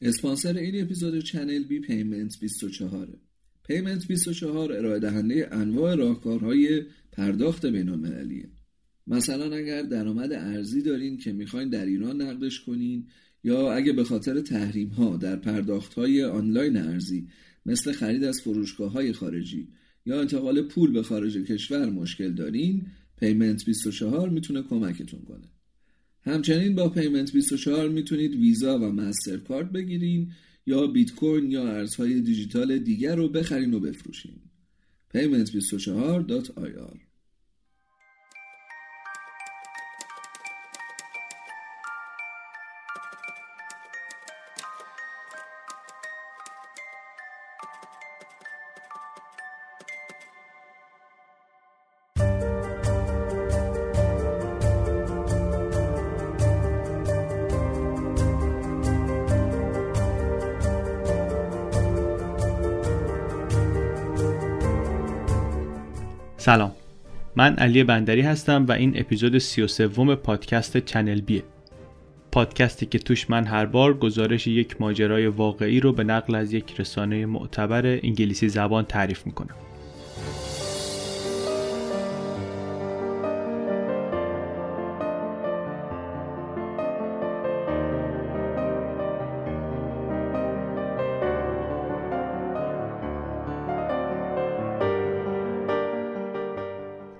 اسپانسر این اپیزود چنل بی Payment 24 Payment 24 ارائه دهنده انواع راهکارهای پرداخت بین المللیه مثلا اگر درآمد ارزی دارین که می‌خواین در ایران نقدش کنین یا اگه به خاطر تحریم ها در پرداخت های آنلاین ارزی مثل خرید از فروشگاه های خارجی یا انتقال پول به خارج کشور مشکل دارین Payment 24 می‌تونه کمکتون کنه. همچنین با پیمنت 24 می‌تونید ویزا و مسترکارد بگیرین یا بیت کوین یا ارزهای دیجیتال دیگر رو بخرین و بفروشین. payment24.ir سلام. من علی بندری هستم و این اپیزود 33 پادکست چنل بیه. پادکستی که توش من هر بار گزارش یک ماجرای واقعی رو به نقل از یک رسانه معتبر انگلیسی زبان تعریف می‌کنم.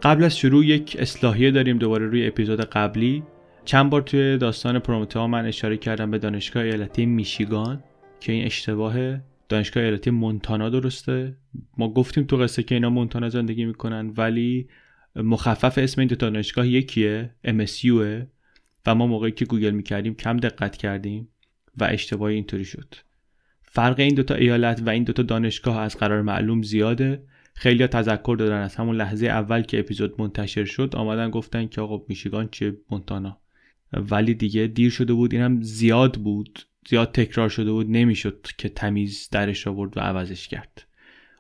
قبل از شروع یک اصلاحیه داریم دوباره روی اپیزود قبلی. چند بار توی داستان پرومتئا من اشاره کردم به دانشگاه ایالتی میشیگان که این اشتباه دانشگاه ایالتی مونتانا درسته. ما گفتیم تو قصه که اینا مونتانا زندگی می‌کنن ولی مخفف اسم این دو دانشگاه یکیه MSU و ما موقعی که گوگل می‌کردیم کم دقت کردیم و اشتباهی اینطوری شد. فرق این دوتا ایالت و این دوتا دانشگاه از قرار معلوم زیاده. خیلی تذکر دادن. از همون لحظه اول که اپیزود منتشر شد آمدن گفتن که آقا میشیگان چه مونتانا. ولی دیگه دیر شده بود. اینم زیاد بود. زیاد تکرار شده بود. نمی‌شد که تمیز درش آورد و عوضش کرد.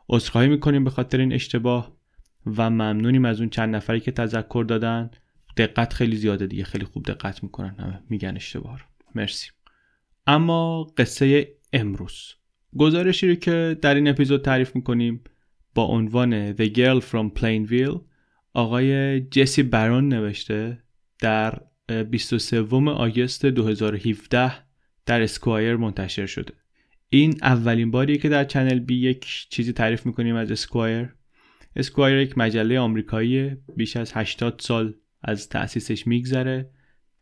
عذرخواهی می‌کنیم به خاطر این اشتباه و ممنونیم از اون چند نفری که تذکر دادن. دقت خیلی زیاده دیگه. خیلی خوب دقت می‌کنن. همه میگن اشتباه. مرسی. اما قصه امروز. گزارشی رو که در این اپیزود تعریف می‌کنیم با عنوان The Girl from Plainville آقای جسی برون نوشته در 23 آگوست 2017 در Esquire منتشر شده. این اولین باریه که در چنل بی یک چیزی تعریف می‌کنیم از Esquire. Esquire یک مجله آمریکایی بیش از 80 سال از تأسیسش میگذره.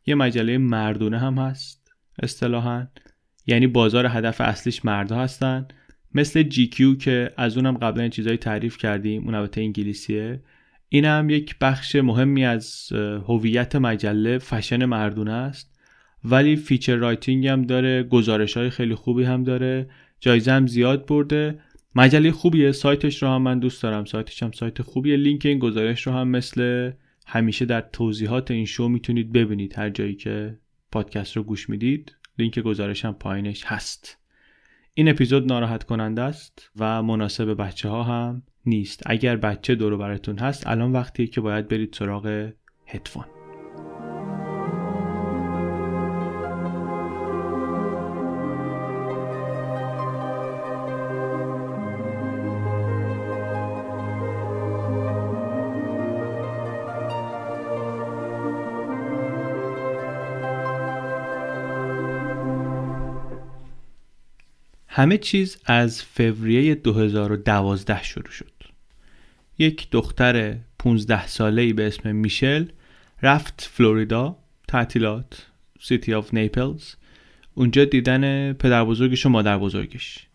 یه مجله مردونه هم هست اصطلاحا. یعنی بازار هدف اصلیش مردا هستن. مثل GQ که از اونم قبلا این چیزایی تعریف کردیم اون البته انگلیسیه. این هم یک بخش مهمی از هویت مجله فشن مردونه است. ولی feature writing هم داره گزارش های خیلی خوبی هم داره. جایزه هم زیاد برده. مجله خوبیه سایتش رو هم من دوست دارم. سایتش هم سایت خوبیه. لینک این گزارش رو هم مثل همیشه در توضیحات این شو می‌تونید ببینید. هر جایی که پادکست رو گوش می‌دید لینک گزارش هم پایینش هست. این اپیزود ناراحت کننده است و مناسب بچه ها هم نیست. اگر بچه دور براتون هست الان وقتی که باید برید سراغ هدفون همه چیز از فوریه 2012 شروع شد. یک دختر 15 ساله‌ای به اسم میشل رفت فلوریدا تعطیلات City of Naples اونجا دیدن پدر بزرگش و مادر بزرگش.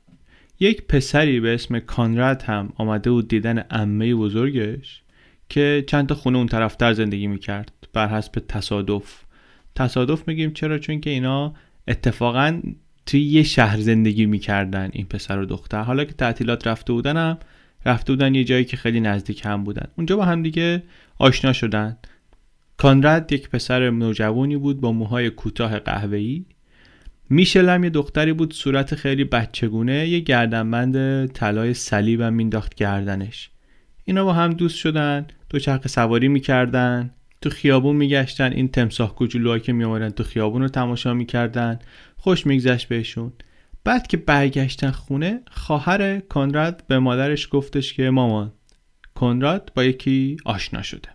یک پسری به اسم کانراد هم آمده بود دیدن عمه بزرگش که چند تا خونه اون طرفتر زندگی می‌کرد. بر حسب تصادف. تصادف میگیم چرا؟ چون که اینا اتفاقا توی یه شهر زندگی می‌کردن این پسر و دختر. حالا که تعطیلات رفته بودن هم رفته بودن یه جایی که خیلی نزدیک هم بودن. اونجا با هم دیگه آشنا شدن. کانراد یک پسر نوجوانی بود با موهای کوتاه قهوه‌ای. میشل هم یه دختری بود صورت خیلی بچگونه یه گردنبند طلای صلیب هم مینداخت گردنش. اینا با هم دوست شدن دو چرخ سواری می‌کردن. تو خیابون میگشتن این تمساح کوچولوها که میآمدن تو خیابون رو تماشا می‌کردن. خوش میگذشت بهشون. بعد که برگشتن خونه خواهر کنراد به مادرش گفتش که مامان کنراد با یکی آشنا شده.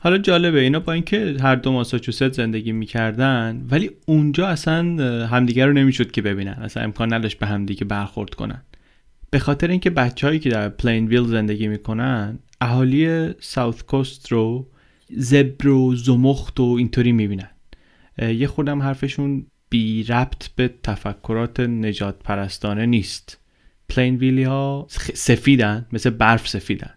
حالا جالبه اینا با اینکه هر دو ماساچوست زندگی می‌کردن ولی اونجا اصلا همدیگه رو نمی‌شد که ببینن. اصلا امکان نداشت به همدیگه برخورد کنن. به خاطر اینکه بچههایی که در پلین ویل زندگی می‌کنن اهالی ساوت کوست رو زبر و زمخت و اینطوری می‌بینن. یه خرده هم حرفشون بی ربط به تفکرات نژاد پرستانه نیست. پلین ویلی ها سفیدن مثل برف سفیدن.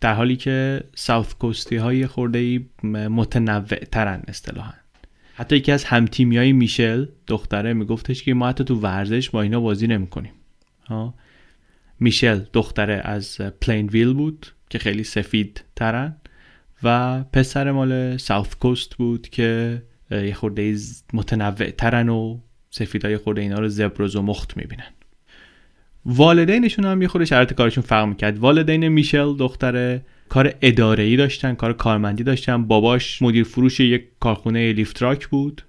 در حالی که ساوت کوستی های خورده ای متنوع ترن اصطلاحا. حتی یکی از همتیمی های میشل دختره میگفتش که ما حتی تو ورزش با اینا بازی نمی‌کنیم. میشل دختره از پلین ویل بود که خیلی سفید ترن و پسر مال ساوت کوست بود که یه خورده متنوع ترن و سفیدای خورده اینا رو زبر و زمخت می‌بینن. والدینشون هم یه خورده شرایط کارشون فرق می‌کرد. والدین میشل دختره کار اداره داشتن کار کارمندی داشتن. باباش مدیر فروش یک کارخونه لیفتراک بود.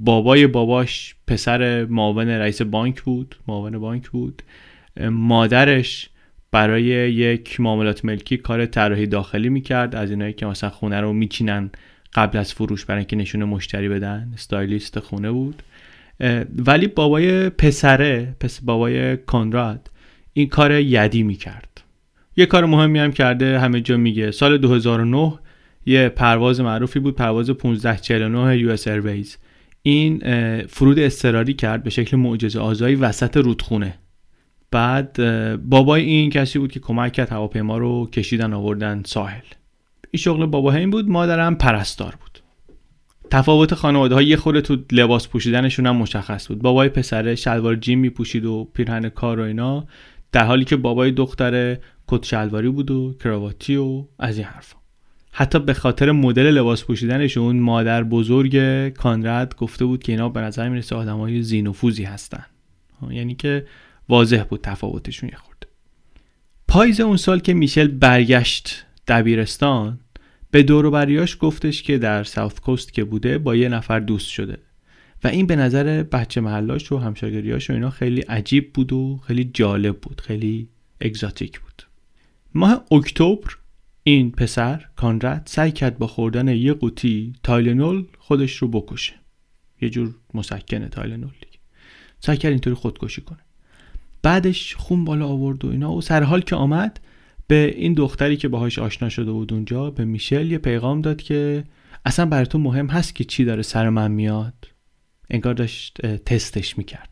بابای باباش پسر معاون رئیس بانک بود معاون بانک بود. مادرش برای یک معاملات ملکی کار طراحی داخلی می‌کرد. از اینایی که مثلا خونه رو میچینن قبل از فروش برای اینکه نشون مشتری بدن. استایلیست خونه بود. ولی بابای پسره پس بابای کانراد این کار یدی می‌کرد. یه کار مهمی هم کرده همه جا میگه. سال 2009 یه پرواز معروفی بود پرواز 1549 US Airways. این فرود اضطراری کرد به شکل معجزه آسایی وسط رودخونه. بعد بابای این کسی بود که کمک کرد هواپیما رو کشیدن آوردن ساحل. این شغل بابا این بود مادرم پرستار بود. تفاوت خانواده ها یه خورده تو لباس پوشیدنشون هم مشخص بود. بابای پسره شلوار جیم میپوشید و پیرهن کار و اینا در حالی که بابای دختره کت شلواری بود و کراواتی و از این حرفا. حتی به خاطر مدل لباس پوشیدنشون مادر بزرگ کانرد گفته بود که اینا به نظر می‌رسه آدمای زینوفوزی هستن. یعنی که واضح بود تفاوتشون یه خورده. پاییز اون سال که میشل برگشت دبیرستان به دوروبریاش گفتش که در ساوت کوست که بوده با یه نفر دوست شده. و این به نظر بچه محلاش و همشاگریاش و اینا خیلی عجیب بود و خیلی جالب بود خیلی اگزاتیک بود. ماه اکتبر این پسر کانرد سعی کرد با خوردن یه قوطی تایلنول خودش رو بکشه. یه جور مسکن تایلنول دیگه. سعی کرد اینطوری خودکشی کنه. بعدش خون بالا آورد و اینا. و سر حال که آمد به این دختری که باهاش آشنا شده بود اونجا به میشل یه پیغام داد که اصلا برای تو مهم هست که چی داره سر من میاد. انگار داشت تستش می‌کرد.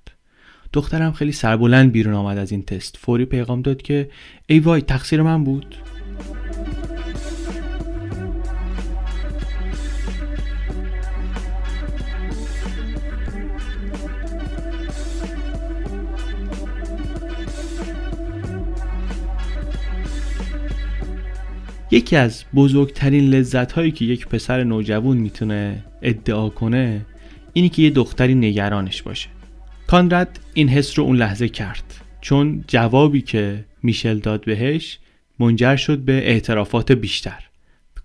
دخترم خیلی سربلند بیرون آمد از این تست. فوری پیغام داد که ای وای تقصیر من بود. یکی از بزرگترین لذت هایی که یک پسر نوجوان می‌تونه ادعا کنه اینی که یه دختری نگرانش باشه. کانرد این حس رو اون لحظه کرد چون جوابی که میشل داد بهش منجر شد به اعترافات بیشتر.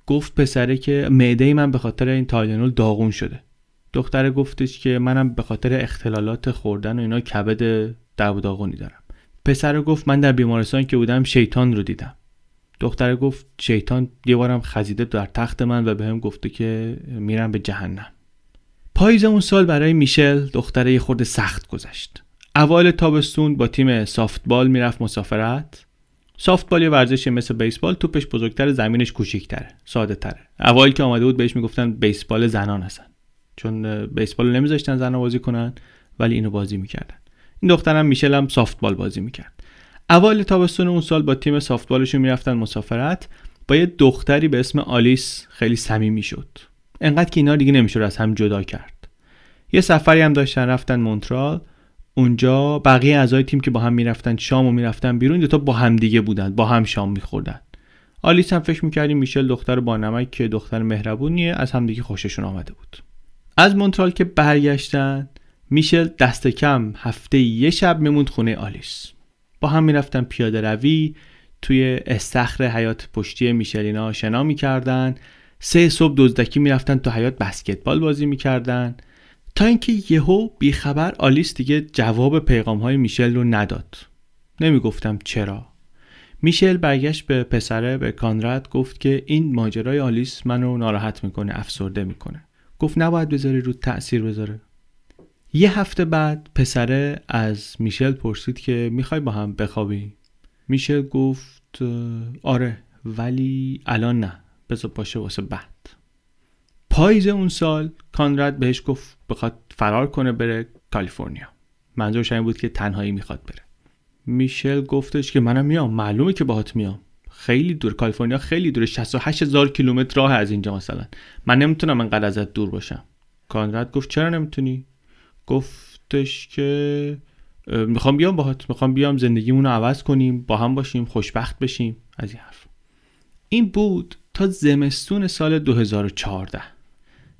گفت پسره که معده من به خاطر این تایلنول داغون شده. دختره گفتش که منم به خاطر اختلالات خوردن و اینا کبد داغونی دارم. پسر گفت من در بیمارستان که بودم شیطان رو دیدم. دختره گفت شیطان یه بارم خزیده در تخت من و بهم گفته که میرم به جهنم. پاییز اون سال برای میشل دختره یه خورده سخت گذشت. اوایل تابستون با تیم سافتبال می‌رفت مسافرت. سافتبال یه ورزشی مثل بیسبال توپش بزرگتر زمینش کوچیکتره ساده تره اوایل که آمده بود بهش می‌گفتن بیسبال زنان هستن. چون بیسبال نمیذاشتن زنان بازی کنن ولی اینو بازی می‌کردن. این دخترم میشل هم سافتبال بازی می‌کرد. اول تابستون اون سال با تیم سافتبالشون می‌رفتن مسافرت. با یه دختری به اسم آلیس خیلی صمیمی شد. انقدر که اینا دیگه نمی‌شد از هم جدا کرد. یه سفری هم داشتن رفتن مونترال. اونجا بقیه اعضای تیم که با هم می‌رفتن شام و می‌رفتن بیرون دوتا با هم دیگه بودن با هم شام میخوردن. آلیس هم فکر می‌کردیم میشل دختر با نمک که دختر مهربونیه از همدیگه خوششون آمده بود. از مونترال که برگشتن میشل دست کم هفته یه شب میموند خونه آلیس. با هم می‌رفتن پیاده روی توی استخر حیات پشتی میشلینا شنا می‌کردن. سه صبح دزدکی می‌رفتن تو حیات بسکتبال بازی می‌کردن. تا اینکه یهو بیخبر آلیس دیگه جواب پیغام های میشل رو نداد. نمی‌گفتم چرا. میشل برگشت به پسره به کانراد گفت که این ماجرای آلیس منو ناراحت می‌کنه افسرده می‌کنه. گفت نباید بذاری رو تاثیر بذاره. یه هفته بعد پسره از میشل پرسید که می‌خوای با هم بخوابی؟ میشل گفت آره ولی الان نه بذار باشه واسه بعد. پاییز اون سال کانراد بهش گفت بخواد فرار کنه بره کالیفرنیا. منظورش این بود که تنهایی می‌خواد بره. میشل گفتش که منم میام معلومه که باهات میام. خیلی دور کالیفرنیا خیلی دوره 68 هزار کیلومتر راه از اینجا مثلا. من نمی‌تونم انقدر ازت دور باشم. کانراد گفت چرا نمی‌تونی؟ گفتش که می‌خوام بیام باهات می‌خوام بیام زندگیمون رو عوض کنیم با هم باشیم خوشبخت بشیم از این حرف. این بود تا زمستون سال 2014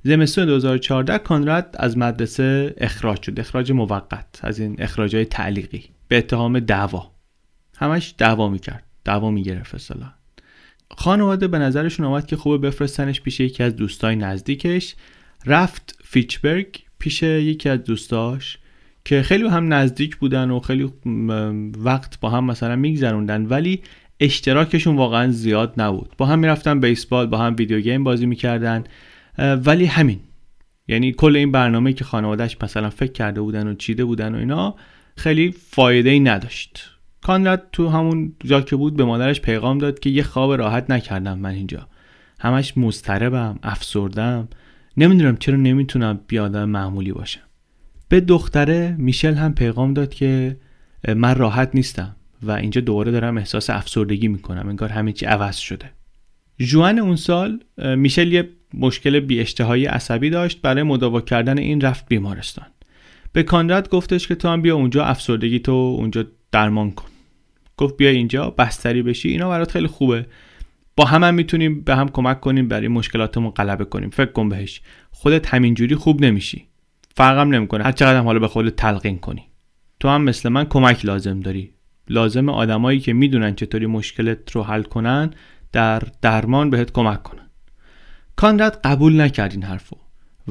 زمستون 2014 کانراد از مدرسه اخراج شد اخراج موقت از این اخراجای تعلیقی به اتهام دعوا. همش دعوا می‌کرد دعوا می‌گرفت اصلا خانواده به نظرشون آمد که خوبه بفرستنش پیش یکی از دوستای نزدیکش. رفت فیچبرگ پیش یکی از دوستاش که خیلی هم نزدیک بودن و خیلی وقت با هم مثلا میگذروندن ولی اشتراکشون واقعا زیاد نبود. با هم می‌رفتن بیسبال با هم ویدیو گیم بازی می‌کردن. ولی همین. یعنی کل این برنامه که خانوادهش مثلا فکر کرده بودن و چیده بودن و اینا خیلی فایده ای نداشت. کانراد تو همون جا که بود به مادرش پیغام داد که یه خواب راحت نکردم من اینجا. همش مضطربم افسردم. نمی‌دونم چرا نمی‌تونم بیادم معمولی باشم. به دختره میشل هم پیغام داد که من راحت نیستم و اینجا دوباره دارم احساس افسردگی می‌کنم. انگار همه چی عوض شده. جوان اون سال میشل یه مشکل بی اشتهایی عصبی داشت برای مداوا کردن این رفت بیمارستان. به کانراد گفتش که تو هم بیا اونجا افسردگی تو اونجا درمان کن. گفت بیا اینجا بستری بشی اینا برات خیلی خوبه. با هم, هم می‌تونیم به هم کمک کنیم برای مشکلاتمون غلبه کنیم. فکر کن بهش. خودت همینجوری خوب نمیشی. فرقم نمی‌کنه. هر چقدر هم حالا به خودت تلقین کنی. تو هم مثل من کمک لازم داری. لازم آدمایی که می‌دونن چطوری مشکلت رو حل کنن در درمان بهت کمک کنن. کانراد قبول نکرد این حرفو.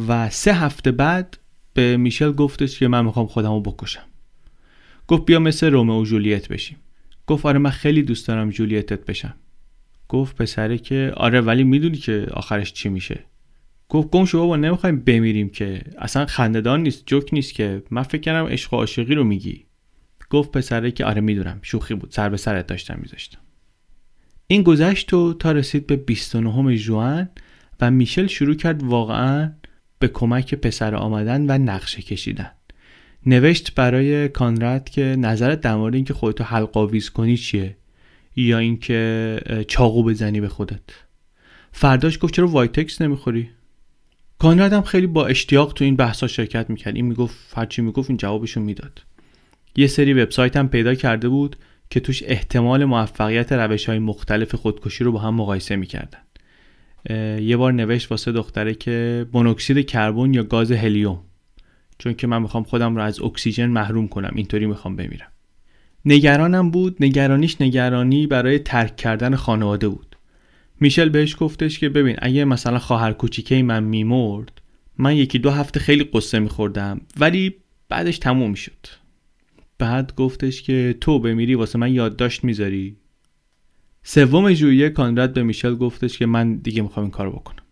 و سه هفته بعد به میشل گفتش که من می‌خوام خودم رو بکشم. گفت بیا مثل رومئو و جولیت بشیم. گفت آره من خیلی دوست دارم جولیتت بشم. گفت پسره که آره ولی می‌دونی که آخرش چی میشه. گفت گم شو بابا نمی‌خوایم بمیریم که. اصلا خندهدار نیست جوک نیست که. من فکر کردم عشق و عاشقی رو میگی. گفت پسره که آره می‌دونم. شوخی بود. سر به سرت داشتم میذاشتم. این گذشت و تا رسید به 29 ژوئن و میشل شروع کرد واقعا به کمک پسر آمدن و نقشه کشیدن. نوشت برای کانراد که نظرت در مورد اینکه خودتو حلق‌آویز کنی چیه؟ یا اینکه چاقو بزنی به خودت. فرداش گفت چرا وایتکس نمی‌خوری؟ کانراد هم خیلی با اشتیاق تو این بحثا شرکت می‌کرد. این می‌گفت هرچی می‌گفت این جوابشو می‌داد. یه سری وبسایت هم پیدا کرده بود که توش احتمال موفقیت روش های مختلف خودکشی رو با هم مقایسه می‌کردن. یه بار نوشت واسه دختره که مونوکسید کربن یا گاز هلیوم؟ چون که من می‌خوام خودم رو از اکسیژن محروم کنم. اینطوری می‌خوام بمیرم. نگرانم بود نگرانیش نگرانی برای ترک کردن خانواده بود. میشل بهش گفتش که ببین اگه مثلا خواهر کوچیکه من میمرد من یکی دو هفته خیلی قصه میخوردم ولی بعدش تموم می‌شد. بعد گفتش که تو بمیری واسه من یادداشت می‌ذاری. سوم ژوئیه کانراد به میشل گفتش که من دیگه می‌خوام این کارو بکنم.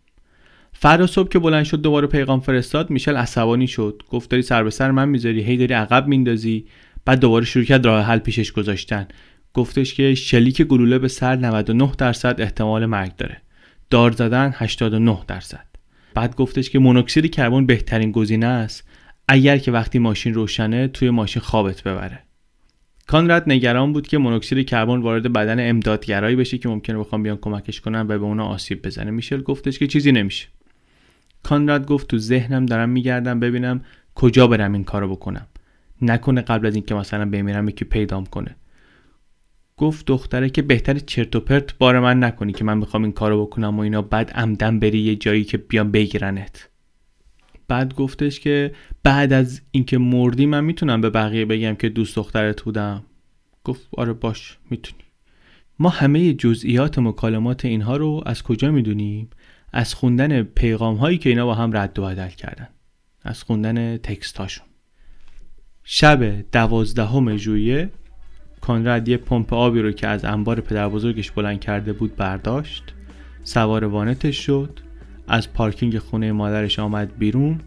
فردا صبح که بلند شد دوباره پیغام فرستاد میشل عصبانی شد. گفت داری سر به سر من می‌ذاری هی داری عقب میندازی بعد دوباره شروع کرد راه حل پیشش گذاشتن. گفتش که شلیک گلوله به سر 99 درصد احتمال مرگ داره. دار زدن 89 درصد. بعد گفتش که مونوکسید کربن بهترین گزینه است اگر که وقتی ماشین روشنه توی ماشین خوابت ببره. کانراد نگران بود که مونوکسید کربن وارد بدن امدادگرایی بشه که ممکنه بخوام بیان کمکش کنن و به اونا آسیب بزنه. میشل گفتش که چیزی نمیشه. کانراد گفت تو ذهنم دارم میگردم ببینم کجا برم این کارو بکنم. نکنه قبل از اینکه مثلا بمیرم یکی پیدام کنه. گفت دختره که بهتر چرت و پرت بار من نکنی که من می‌خوام این کارو بکنم و اینا بعد عمدن بری یه جایی که بیان بگیرنت. بعد گفتش که بعد از اینکه مردی من می‌تونم به بقیه بگم که دوست دخترت بودم. گفت آره باش می‌تونی. ما همه جزئیات مکالمات اینها رو از کجا می‌دونیم؟ از خوندن پیغام هایی که اینا با هم رد و بدل کردن. از خوندن تکست هاشون شب دوازدهم ژوئیه کانراد یه پمپ آبی رو که از انبار پدر بزرگش بلند کرده بود برداشت. سوار وانتش شد. از پارکینگ خونه مادرش آمد بیرون.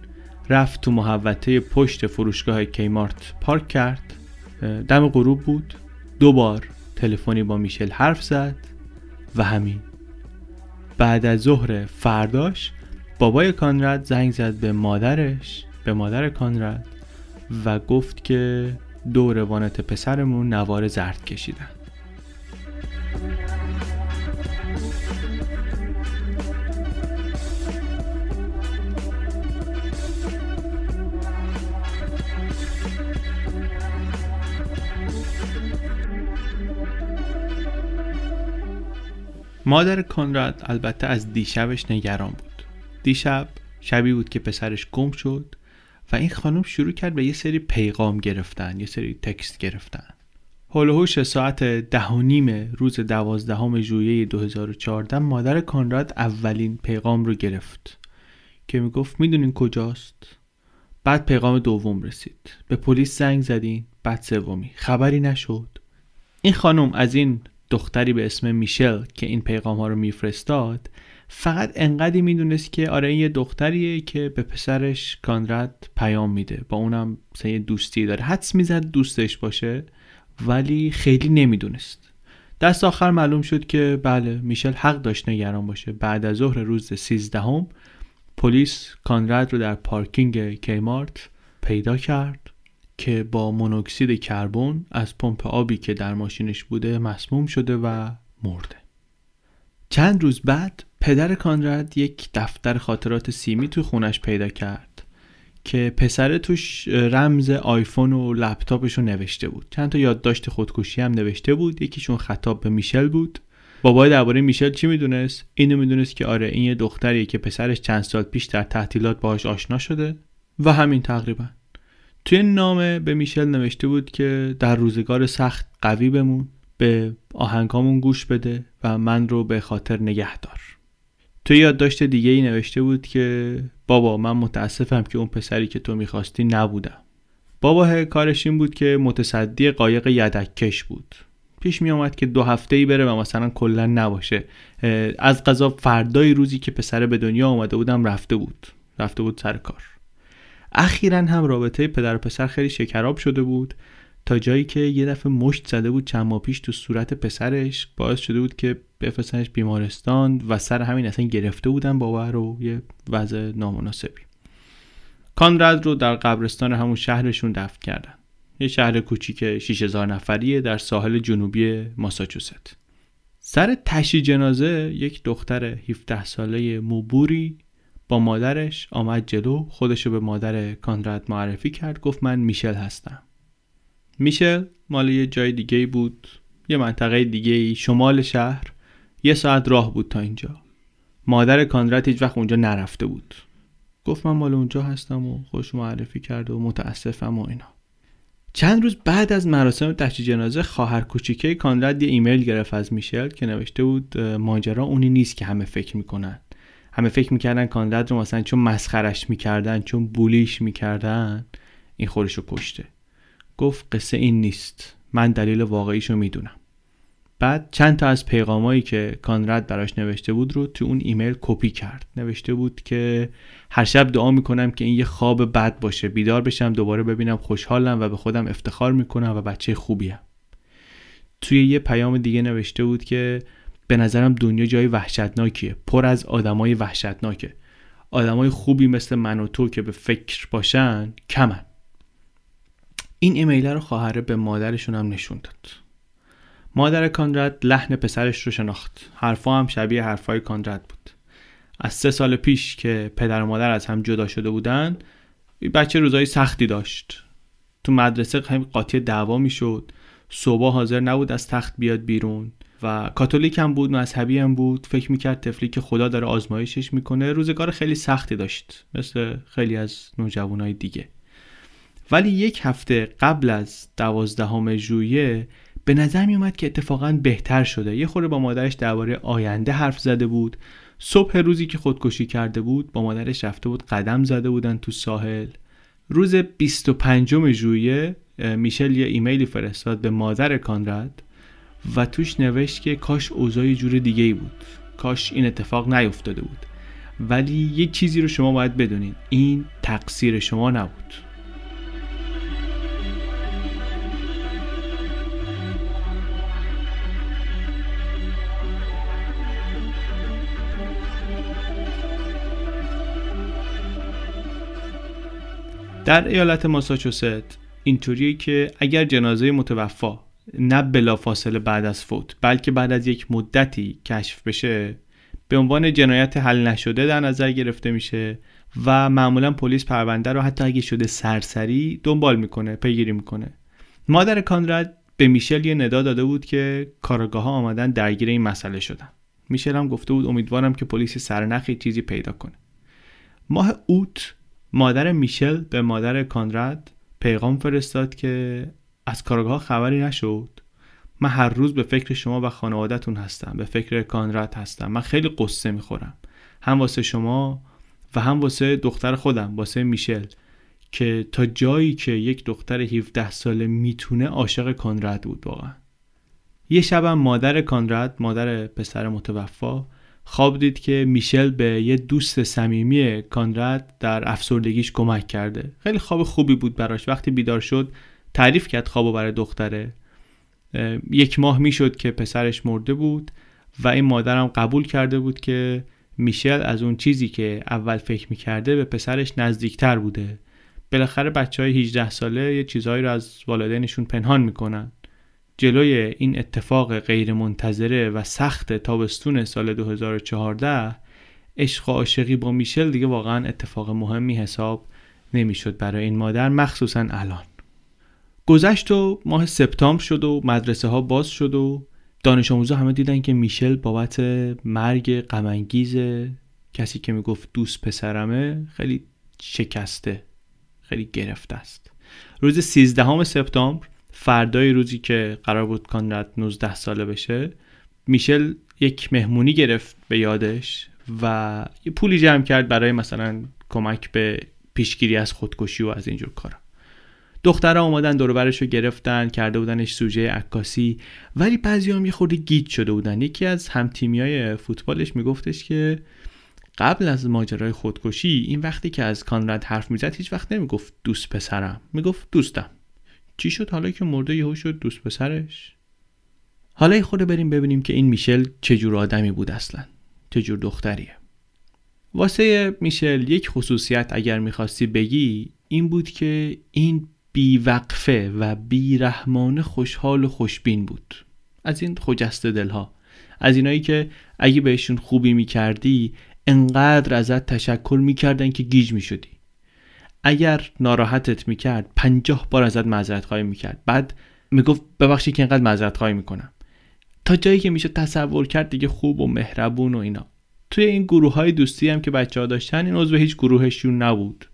رفت تو محوطه پشت فروشگاه کیمارت پارک کرد. دم غروب بود. دو بار تلفنی با میشل حرف زد و همین. بعد از ظهر فرداش بابای کانراد زنگ زد به مادرش به مادر کانراد. و گفت که دور وانت پسرمون نوار زرد کشیدن. مادر کنراد البته از دیشبش نگران بود. دیشب شبی بود که پسرش گم شد و این خانم شروع کرد به یه سری پیغام گرفتن یه سری تکست گرفتن. هلوهوش ساعت ده و نیم روز دوازدهم ژوئیه 2014 مادر کانراد اولین پیغام رو گرفت که می‌گفت می‌دونین کجاست؟ بعد پیغام دوم رسید. به پلیس زنگ زدین بعد سومی. خبری نشد. این خانم از این دختری به اسم میشل که این پیغام ها رو میفرستاد فقط انقدری می‌دونست که آره یه دختریه که به پسرش کانراد پیام میده. با اونم مثلا دوستی داره. حدس می‌زد دوستش باشه ولی خیلی نمی‌دونست. دست آخر معلوم شد که بله میشل حق داشت نگران باشه. بعد از ظهر روز سیزدهم پلیس کانراد رو در پارکینگ کیمارت پیدا کرد که با مونوکسید کربن از پمپ آبی که در ماشینش بوده مسموم شده و مرده. چند روز بعد پدر کانراد یک دفتر خاطرات سیمی توی خونش پیدا کرد که پسر توش رمز آیفون و لپتاپش رو نوشته بود. چند تا یادداشت خودکشی هم نوشته بود. یکیشون خطاب به میشل بود. بابای درباره میشل چی می‌دونست؟ اینو می‌دونست که آره این یه دختریه که پسرش چند سال پیش در تعطیلات باهاش آشنا شده و همین تقریبا. توی نامه به میشل نوشته بود که در روزگار سخت قوی بمون به آهنگامون گوش بده و من رو به خاطر نگه دار توی یادداشت دیگه ای نوشته بود که بابا من متاسفم که اون پسری که تو می‌خواستی نبودم. بابا کارش این بود که متصدی قایق یدککش بود. پیش می آمد که دو هفته ای بره و مثلا کلا نباشه. از قضا فردای روزی که پسر به دنیا آمده بودم رفته بود. رفته بود سر کار. اخیرا هم رابطه پدر و پسر خیلی شکراب شده بود تا جایی که یه دفعه مشت زده بود چند ماه پیش تو صورت پسرش. باعث شده بود که بفرستنش بیمارستان و سر همین اصلا گرفته بودن بابا رو یه وضع نامناسبی. کانراد رو در قبرستان همون شهرشون دفن کردن. یه شهر کوچیک 6000 نفریه در ساحل جنوبی ماساچوست. سر تشی جنازه یک دختر 17 ساله موبوری با مادرش آمد جلو خودشو به مادر کانراد معرفی کرد گفت من میشل هستم. میشل مال یه جای دیگه بود یه منطقه دیگه شمال شهر. یه ساعت راه بود تا اینجا. مادر کانراد هیچ وقت اونجا نرفته بود. گفت من مال اونجا هستم و خوش معرفی کرد و متاسفم و اینا. چند روز بعد از مراسم تشییع جنازه خواهر کوچیکه کانراد یه ایمیل گرفت از میشل که نوشته بود ماجرا اونی نیست که همه فکر می‌کنن. همه فکر می‌کردن کانراد رو مثلا چون مسخرش می‌کردن چون بولیش می‌کردن این خورش رو کشته. گفت قصه این نیست. من دلیل واقعیشو می‌دونم. بعد چند تا از پیغامایی که کانراد براش نوشته بود رو تو اون ایمیل کپی کرد. نوشته بود که هر شب دعا می‌کنم که این یه خواب بد باشه. بیدار بشم دوباره ببینم خوشحالم و به خودم افتخار می‌کنم و بچه خوبیم. توی یه پیام دیگه نوشته بود که به نظرم دنیا جای وحشتناکیه. پر از آدمای وحشتناکه. آدمای خوبی مثل من و تو که به فکر باشن کمن. این ایمیل رو خواهره به مادرشون هم نشون داد. مادر کاندرد لحن پسرش رو شناخت. حرفا هم شبیه حرفای کاندرد بود. از سه سال پیش که پدر و مادر از هم جدا شده بودن بچه روزای سختی داشت. تو مدرسه هم قاطی دعوا می‌شد. صبح حاضر نبود از تخت بیاد بیرون و کاتولیک هم بود مذهبی هم بود. فکر می‌کرد طفلی که خدا داره آزمایشش می‌کنه روزگار خیلی سختی داشت. مثل خیلی از نوجوانای دیگه. ولی یک هفته قبل از دوازدهم ژوئیه به نظر می اومد که اتفاقا بهتر شده. یه خورده با مادرش درباره آینده حرف زده بود. صبح روزی که خودکشی کرده بود با مادرش رفته بود قدم زده بودن تو ساحل. روز 25 ژوئیه میشل یه ایمیلی فرستاد به مادر کانراد و توش نوشت که کاش اوضاع جور دیگه ای بود. کاش این اتفاق نیفتاده بود. ولی یه چیزی رو شما باید بدونید. این تقصیر شما نبود. در ایالت ماساچوست اینطوریه که اگر جنازه متوفا نه بلافاصله بعد از فوت بلکه بعد از یک مدتی کشف بشه به عنوان جنایت حل نشده در نظر گرفته میشه و معمولا پلیس پرونده رو حتی اگه شده سرسری دنبال می‌کنه پیگیری می‌کنه. مادر کانراد به میشل یه ندا داده بود که کارگاه ها آمدن درگیر این مسئله شدن. میشل هم گفته بود امیدوارم که پلیس سرنخی چیزی پیدا کنه. ماه اوت مادر میشل به مادر کانراد پیغام فرستاد که از کارگاه خبری نشد. من هر روز به فکر شما و خانوادهتون هستم به فکر کانراد هستم. من خیلی قصه می‌خورم. هم واسه شما و هم واسه دختر خودم واسه میشل که تا جایی که یک دختر 17 ساله می‌تونه عاشق کانراد بود واقعا. یه شبم مادر کانراد مادر پسر متوفا خواب دید که میشل به یه دوست صمیمی کانراد در افسردگیش کمک کرده. خیلی خواب خوبی بود براش. وقتی بیدار شد تعریف کرد خوابو برای دختره. یک ماه می‌شد که پسرش مرده بود و این مادرم قبول کرده بود که میشل از اون چیزی که اول فکر می‌کرده به پسرش نزدیکتر بوده. بالاخره بچه های 18 ساله یه چیزهایی رو از والدینشون پنهان می‌کنن. جلوی این اتفاق غیر منتظره و سخت تابستون سال 2014 عشق و عاشقی با میشل دیگه واقعا اتفاق مهمی حساب نمی‌شد برای این مادر مخصوصا الان. گذشت و ماه سپتامبر شد و مدرسه ها باز شد و دانش آموزا همه دیدن که میشل بابت مرگ غمانگیز کسی که می‌گفت دوست پسرمه خیلی شکسته خیلی گرفته است. روز 13 سپتامبر فردای روزی که قرار بود کانراد 19 ساله بشه میشل یک مهمونی گرفت به یادش و یه پولی جمع کرد برای مثلا کمک به پیشگیری از خودکشی و از اینجور کارا. دخترها اومدن دور رو گرفتن کرده بودنش سوژه عکاسی ولی بعضی هم یه خورده گیت شده بودن. یکی از همتیمی های فوتبالش میگفتش که قبل از ماجرای خودکشی این وقتی که از کانراد حرف می‌زد هیچ وقت نمی‌گفت دوست پسرم می‌گفت دوستم. چی شد حالا که مرده یهو شد دوست پسرش؟ حالا خورده بریم ببینیم که این میشل چجور آدمی بود اصلا چجور دختریه. واسه میشل یک خصوصیت اگر می‌خواستی بگی این بود که این بیوقفه و بیرحمانه خوشحال و خوشبین بود. از این خجست دلها. از اینایی که اگه بهشون خوبی می‌کردی انقدر ازت تشکر می‌کردن که گیج می‌شدی. اگر ناراحتت می‌کرد پنجاه بار ازت معذرت خواهی می‌کرد. بعد می‌گفت ببخشید که انقدر معذرت خواهی می‌کنم. تا جایی که میشه تصور کرد دیگه خوب و مهربون و اینا. توی این گروه های دوستی هم که بچه ها داشتن این عضو هیچ گروهشون نبود.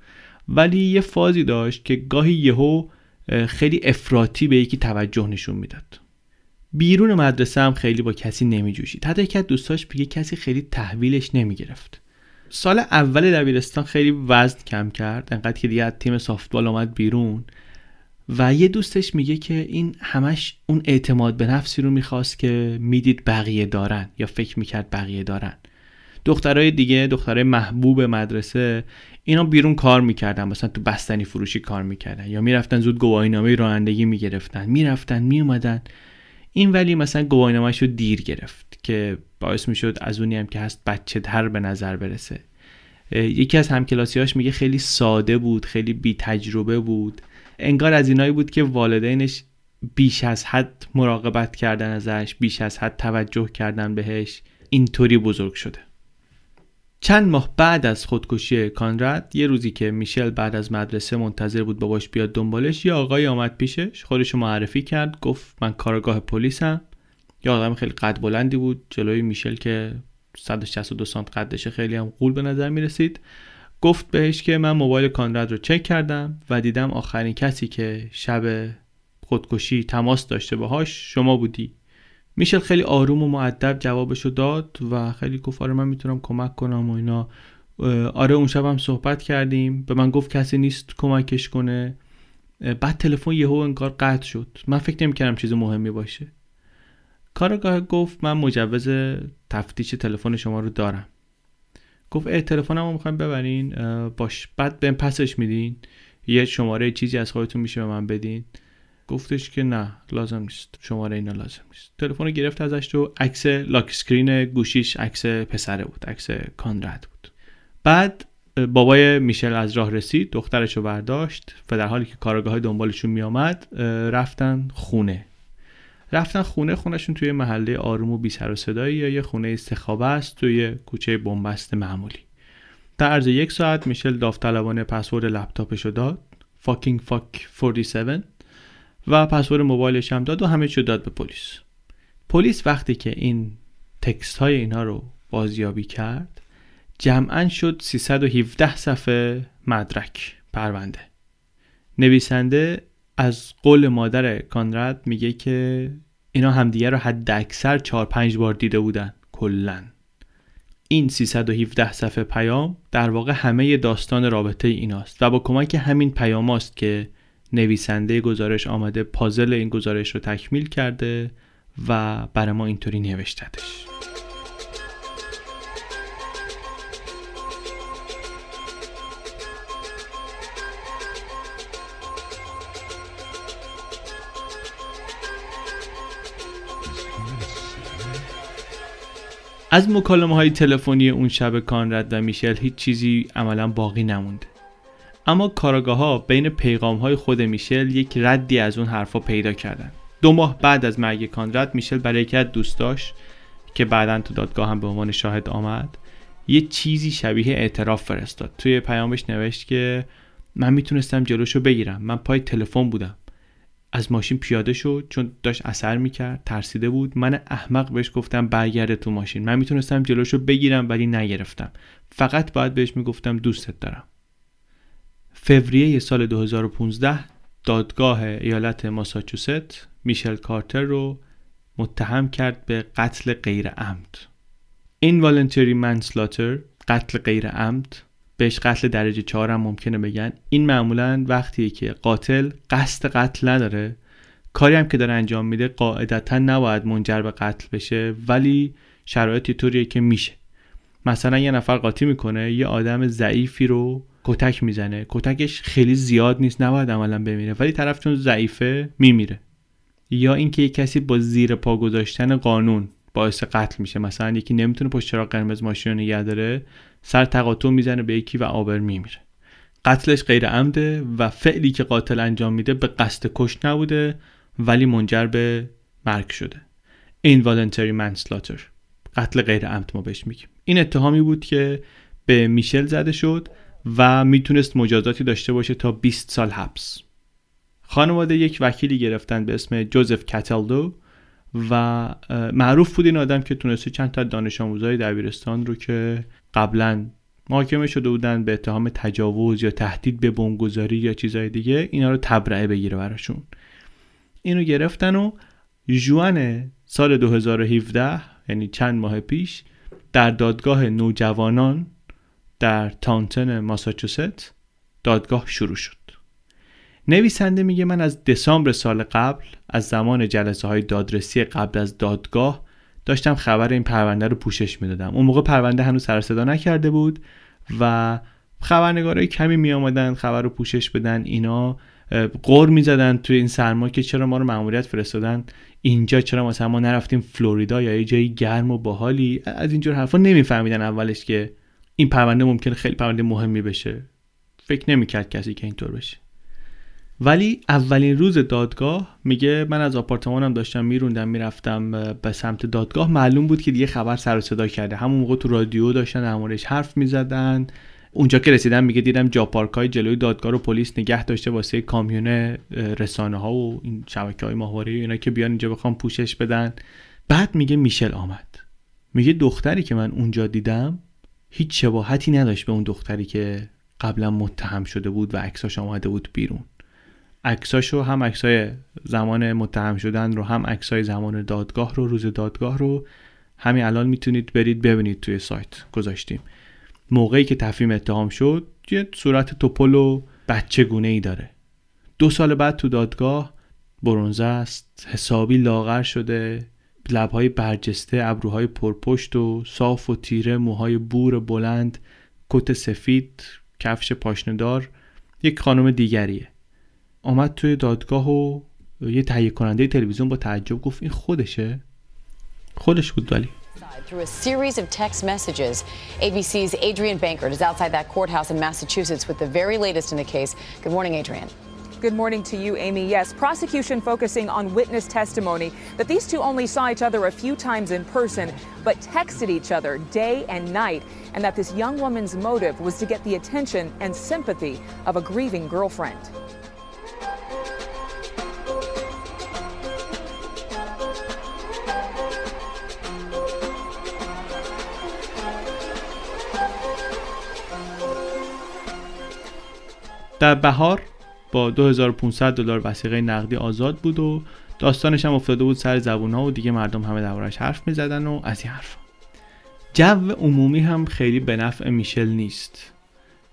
ولی یه فازی داشت که گاهی یهو خیلی افراطی به یکی توجه نشون می‌داد. بیرون مدرسه هم خیلی با کسی نمیجوشید. حتی از دوستاش بگه کسی خیلی تحویلش نمی‌گرفت. سال اول دبیرستان خیلی وزن کم کرد انقدر که دیگه از تیم سافتبال آمد بیرون. و یه دوستش میگه که این همش اون اعتماد به نفسی رو می‌خواست که می‌دید بقیه دارن یا فکر می‌کرد بقیه دارن. دخترای دیگه دخترای محبوب مدرسه اینا بیرون کار می‌کردن. مثلا تو بستنی فروشی کار می‌کردن یا می‌رفتن زود گواهینامه رانندگی می‌گرفتن. می‌رفتن میومدن این ولی مثلا گواهینامهش رو دیر گرفت که باعث می‌شد از اونی هم که هست بچه تر به نظر برسه. یکی از همکلاسیاش میگه خیلی ساده بود خیلی بی تجربه بود. انگار از اینایی بود که والدینش بیش از حد مراقبت کردن ازش بیش از حد توجه کردن بهش. اینطوری بزرگ شده. چند ماه بعد از خودکشی کانراد یه روزی که میشل بعد از مدرسه منتظر بود باباش بیاد دنبالش یه آقای آمد پیشش خودش معرفی کرد گفت من کارگاه پلیسم. یه آدم خیلی قد بلندی بود جلوی میشل که 162 سانت قدشه خیلی هم قول به نظر می‌رسید. گفت بهش که من موبایل کانراد رو چک کردم و دیدم آخرین کسی که شب خودکشی تماس داشته باهاش شما بودی. میشل خیلی آروم و معدب جوابشو داد و خیلی گفت آره من می‌تونم کمک کنم و اینا. آره اون شب هم صحبت کردیم. به من گفت کسی نیست کمکش کنه. بعد تلفن یهو انگار قطع شد. من فکر نمی‌کردم چیز مهمی باشه. کارگاه گفت من مجوز تفتیش تلفن شما رو دارم. گفت اه تلفنمو می‌خوایم ببرین باش. بعد بهم پسش میدین. یه شماره چیزی از خودتون میشه به من بدین. گفتش که نه لازم نیست. شماره اینا لازم نیست. تلفن گرفت ازش و عکس lock screen گوشیش عکس پسره بود عکس کانراد بود. بعد بابای میشل از راه رسید دخترش رو برداشت. و در حالی که کارآگاه دنبالشون میامد رفتن خونه. رفتن خونه خونشون توی محله آروم و بی سر و صدایی یه خونه سه خوابه است توی کوچه بنبست معمولی. در عرض یک ساعت میشل داوطلبانه پسورد لپتاپش رو داد fucking fuck 47 و پسورد موبایلش هم داد و همه چی داد به پلیس. پلیس وقتی که این text های اینها رو بازیابی کرد جمعا شد 317 صفحه مدرک پرونده. نویسنده از قول مادر کانراد میگه که اینا همدیگه رو حد اکثر 4 5 بار دیده بودن کلا. این 317 صفحه پیام در واقع همه داستان رابطه ایناست و با کمک همین پیام است که نویسنده گزارش آمده پازل این گزارش رو تکمیل کرده و برای ما اینطوری نوشتدش از مکالمه های تلفنی اون شب کانرد و میشل هیچ چیزی عملا باقی نمونده. اما کاراگاه ها بین پیغام های خود میشل یک ردی از اون حرفا پیدا کردن. دو ماه بعد از مرگ کانرد میشل برای یکی از دوستاش که بعدا تو دادگاه هم به عنوان شاهد آمد یه چیزی شبیه اعتراف فرستاد. توی پیامش نوشت که من می‌تونستم جلوشو بگیرم. من پای تلفن بودم. از ماشین پیاده شد چون داشت اثر می‌کرد ترسیده بود. من احمق بهش گفتم برگرده تو ماشین. من می‌تونستم جلوشو بگیرم ولی نگرفتم. فقط باید بهش می‌گفتم دوستت دارم. فوریه سال 2015 دادگاه ایالت ماساچوست میشل کارتر رو متهم کرد به قتل غیر عمد. این والنتری منسلاتر قتل غیر عمد بهش قتل درجه چهار هم ممکنه بگن. این معمولا وقتیه که قاتل قصد قتل نداره. کاری هم که داره انجام میده قاعدتا نباید منجر به قتل بشه ولی شرایطی طوریه که میشه. مثلا یه نفر قاطی می‌کنه یه آدم ضعیفی رو کتک می‌زنه. کتکش خیلی زیاد نیست نباید عملا بمیره ولی طرف چون ضعیفه میمیره. یا اینکه یه کسی با زیر پا گذاشتن قانون باعث قتل میشه. مثلا یکی نمی‌تونه پشت چراغ قرمز ماشین رو نگه داره سر تقاطع می‌زنه به یکی و آبر میمیره. قتلش غیر عمده و فعلی که قاتل انجام میده به قصد کش نبوده ولی منجر به مرگ شده. Involuntary manslaughter. قتل غیر عمد ما بهش میگیم. این اتهامی بود که به میشل زده شد و می‌تونست مجازاتی داشته باشه تا 20 سال حبس. خانواده یک وکیلی گرفتن به اسم جوزف کتلدو و معروف بود این آدم که تونسته چند تا دانش آموزای دبیرستان رو که قبلا محاکمه شده بودن به اتهام تجاوز یا تهدید به بمبگذاری یا چیزهای دیگه اینا رو تبرئه بگیره براشون. اینو گرفتن و جوان سال 2017 یعنی چند ماه پیش در دادگاه نوجوانان در تانتن ماساچوست دادگاه شروع شد. نویسنده میگه من از دسامبر سال قبل از زمان جلسه های دادرسی قبل از دادگاه داشتم خبر این پرونده رو پوشش می‌دادم. اون موقع پرونده هنوز سر صدا نکرده بود و خبرنگارای کمی می آمدن خبر رو پوشش بدن اینا قور می‌زدن توی این سرما که چرا ما رو مأموریت فرستادن. اینجا چرا مثلا ما نرفتیم فلوریدا یا یه جایی گرم و باحالی. از اینجور حرفا نمیفهمیدن اولش که این پرونده ممکنه خیلی پرونده مهمی بشه. فکر نمی‌کرد کسی که اینطور بشه. ولی اولین روز دادگاه میگه من از آپارتمانم داشتم میروندم می‌رفتم به سمت دادگاه. معلوم بود که دیگه خبر سر و صدا کرده. همون موقع تو رادیو داشتن در حرف می‌زدن. اونجا که رسیدم میگه دیدم جاپارک های جلوی دادگاه رو پلیس نگه داشته واسه کامیون رسانه ها و این شبکه های ماهواره اینا که بیان اینجا بخوام پوشش بدن. بعد میگه میشل آمد. میگه دختری که من اونجا دیدم هیچ شباهتی نداشت به اون دختری که قبلا متهم شده بود و عکساش آمده بود بیرون. عکساشو هم عکسای زمان متهم شدن رو هم عکسای زمان دادگاه رو روز دادگاه رو همین الان می‌تونید برید ببینید توی سایت گذاشتیم. موقعی که تفهیم اتهام شد یه صورت توپل و بچه گونه ای داره. دو سال بعد تو دادگاه برونزه است حسابی لاغر شده لبهای برجسته ابروهای پرپشت و صاف و تیره موهای بور بلند کت سفید کفش پاشندار یک خانم دیگریه. آمد توی دادگاه و یه تهیه کننده تلویزیون با تعجب گفت این خودشه خودش بود ولی Through a series of text messages, ABC's Adrian Bankert is outside that courthouse in Massachusetts with the very latest in the case. Good morning, Adrian. Good morning to you, Amy. Yes, prosecution focusing on witness testimony that these two only saw each other a few times in person, but texted each other day and night, and that this young woman's motive was to get the attention and sympathy of a grieving girlfriend. در بهار با 2500 دلار وسیقه نقدی آزاد بود و داستانش هم افتاده بود سر زبون ها و دیگه مردم همه دربارش حرف می‌زدن و از این حرف جو عمومی هم خیلی به نفع میشل نیست.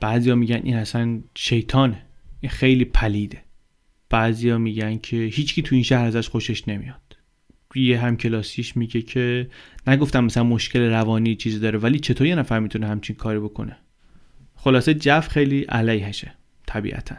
بعضیا میگن این اصلا شیطانه. این خیلی پلیده. بعضیا میگن که هیچکی تو این شهر ازش خوشش نمیاد. یه هم کلاسیش میگه که نگفتم مثلا مشکل روانی چیزی داره ولی چطور یه نفر می‌تونه همچین کاری بکنه؟ خلاصه جف خیلی علیهشه طبیعتا.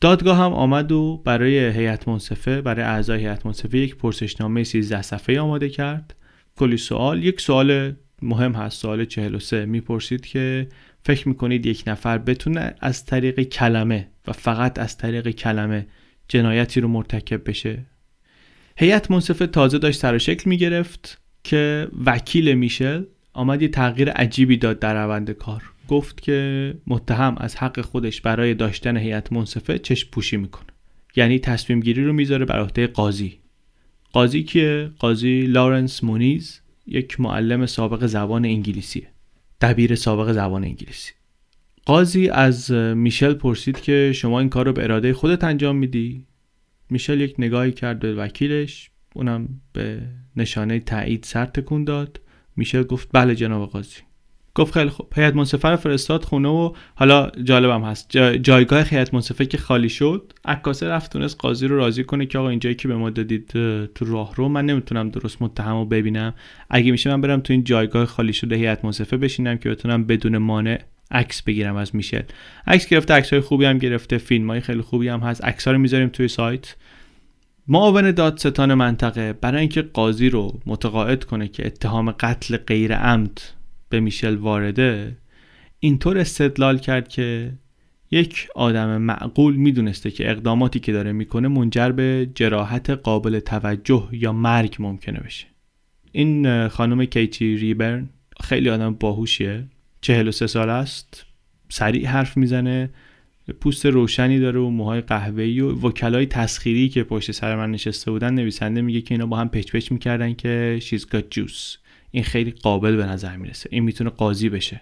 دادگاه هم آمد و برای هیئت منصفه برای اعضای هیئت منصفه یک پرسشنامه 13 صفحه آماده کرد. کلی سوال یک سوال مهم هست سوال 43 می‌پرسید که فکر می‌کنید یک نفر بتونه از طریق کلمه و فقط از طریق کلمه جنایتی رو مرتکب بشه. هیئت منصفه تازه داشت سر شکل می‌گرفت که وکیل میشل آمد یه تغییر عجیبی داد در روند کار. گفت که متهم از حق خودش برای داشتن هیئت منصفه چشم پوشی می‌کنه. یعنی تصمیم گیری رو می‌ذاره بر عهده قاضی. قاضی که قاضی لارنس مونیز یک معلم سابق زبان انگلیسیه. دبیر سابق زبان انگلیسی. قاضی از میشل پرسید که شما این کار رو به اراده خودت انجام میدی؟ میشل یک نگاهی کرد به وکیلش اونم به نشانه تایید سر تکون داد. میشل گفت بله جناب قاضی. گفت خیلی خوب. هیئت منصفه رو فرستاد خونه و حالا جالبم هست. جایگاه هیئت منصفه که خالی شد عکاسه رفت تونست قاضی رو راضی کنه که آقا اینجایی که به ما دادید تو راه رو من نمی‌تونم درست متهم رو ببینم. اگه میشه من برم تو این جایگاه خالی شده هیئت منصفه بشینم که بتونم بدون مانع عکس بگیرم از میشل. عکس گرفته عکس های خوبی هم گرفته فیلم های خیلی خوبی هم هست. عکس رو می‌ذاریم توی سایت. معاون دادستان منطقه. برای اینکه قاضی رو متقاعد کنه که اتهام قتل غیر عمد به میشل وارده اینطور استدلال کرد که یک آدم معقول می‌دونسته که اقداماتی که داره می‌کنه منجر به جراحت قابل توجه یا مرگ ممکنه بشه. این خانم کیتی ریبرن خیلی آدم باهوشیه. 43 سال است. سریع حرف می‌زنه. پوست روشنی داره و موهای قهوه‌ای و وکلای تسخیری که پشت سر من نشسته بودن نویسنده میگه که اینا با هم پچ پچ می‌کردن که got juice. این خیلی قابل به نظر می‌رسه. این می‌تونه قاضی بشه.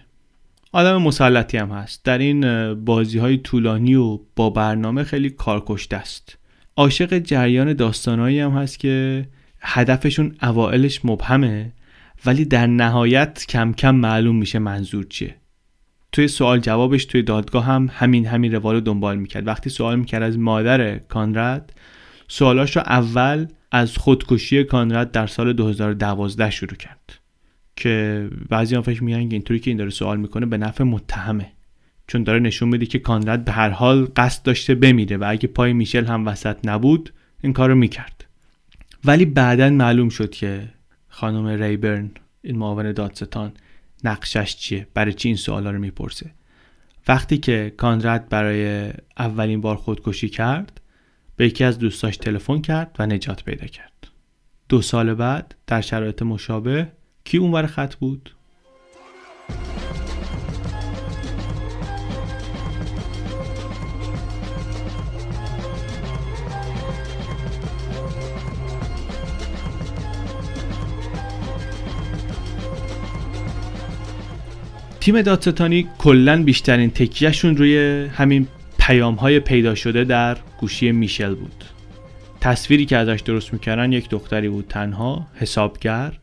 آدم مسلطی هم هست. در این بازی های طولانی و با برنامه خیلی کارکشته است. عاشق جریان داستانهایی هم هست که هدفشون اوائلش مبهمه. ولی در نهایت کم کم معلوم میشه منظور چیه. توی سوال جوابش توی دادگاه هم همین همین روال رو دنبال می‌کرد. وقتی سوال می‌کرد از مادر کانراد سوالاش رو اول از خودکشی کانراد در سال 2012 شروع کرد. که بعضی هم فکر میگن اینطوری که این داره سوال می‌کنه به نفع متهمه. چون داره نشون میده که کانراد به هر حال قصد داشته بمیره و اگه پای میشل هم وسط نبود این کارو می‌کرد. ولی بعدا معلوم شد که خانم ریبرن این معاون دادستان نقشش چیه؟ برای چی این سوالا رو می‌پرسه؟ وقتی که کانراد برای اولین بار خودکشی کرد به یکی از دوستاش تلفن کرد و نجات پیدا کرد. دو سال بعد در شرایط مشابه کی اونور خط بود؟ تیم دادستانی کلا بیشترین تکیهشون روی همین پیام های پیدا شده در گوشی میشل بود. تصویری که ازش درست می‌کردن یک دختری بود تنها حسابگر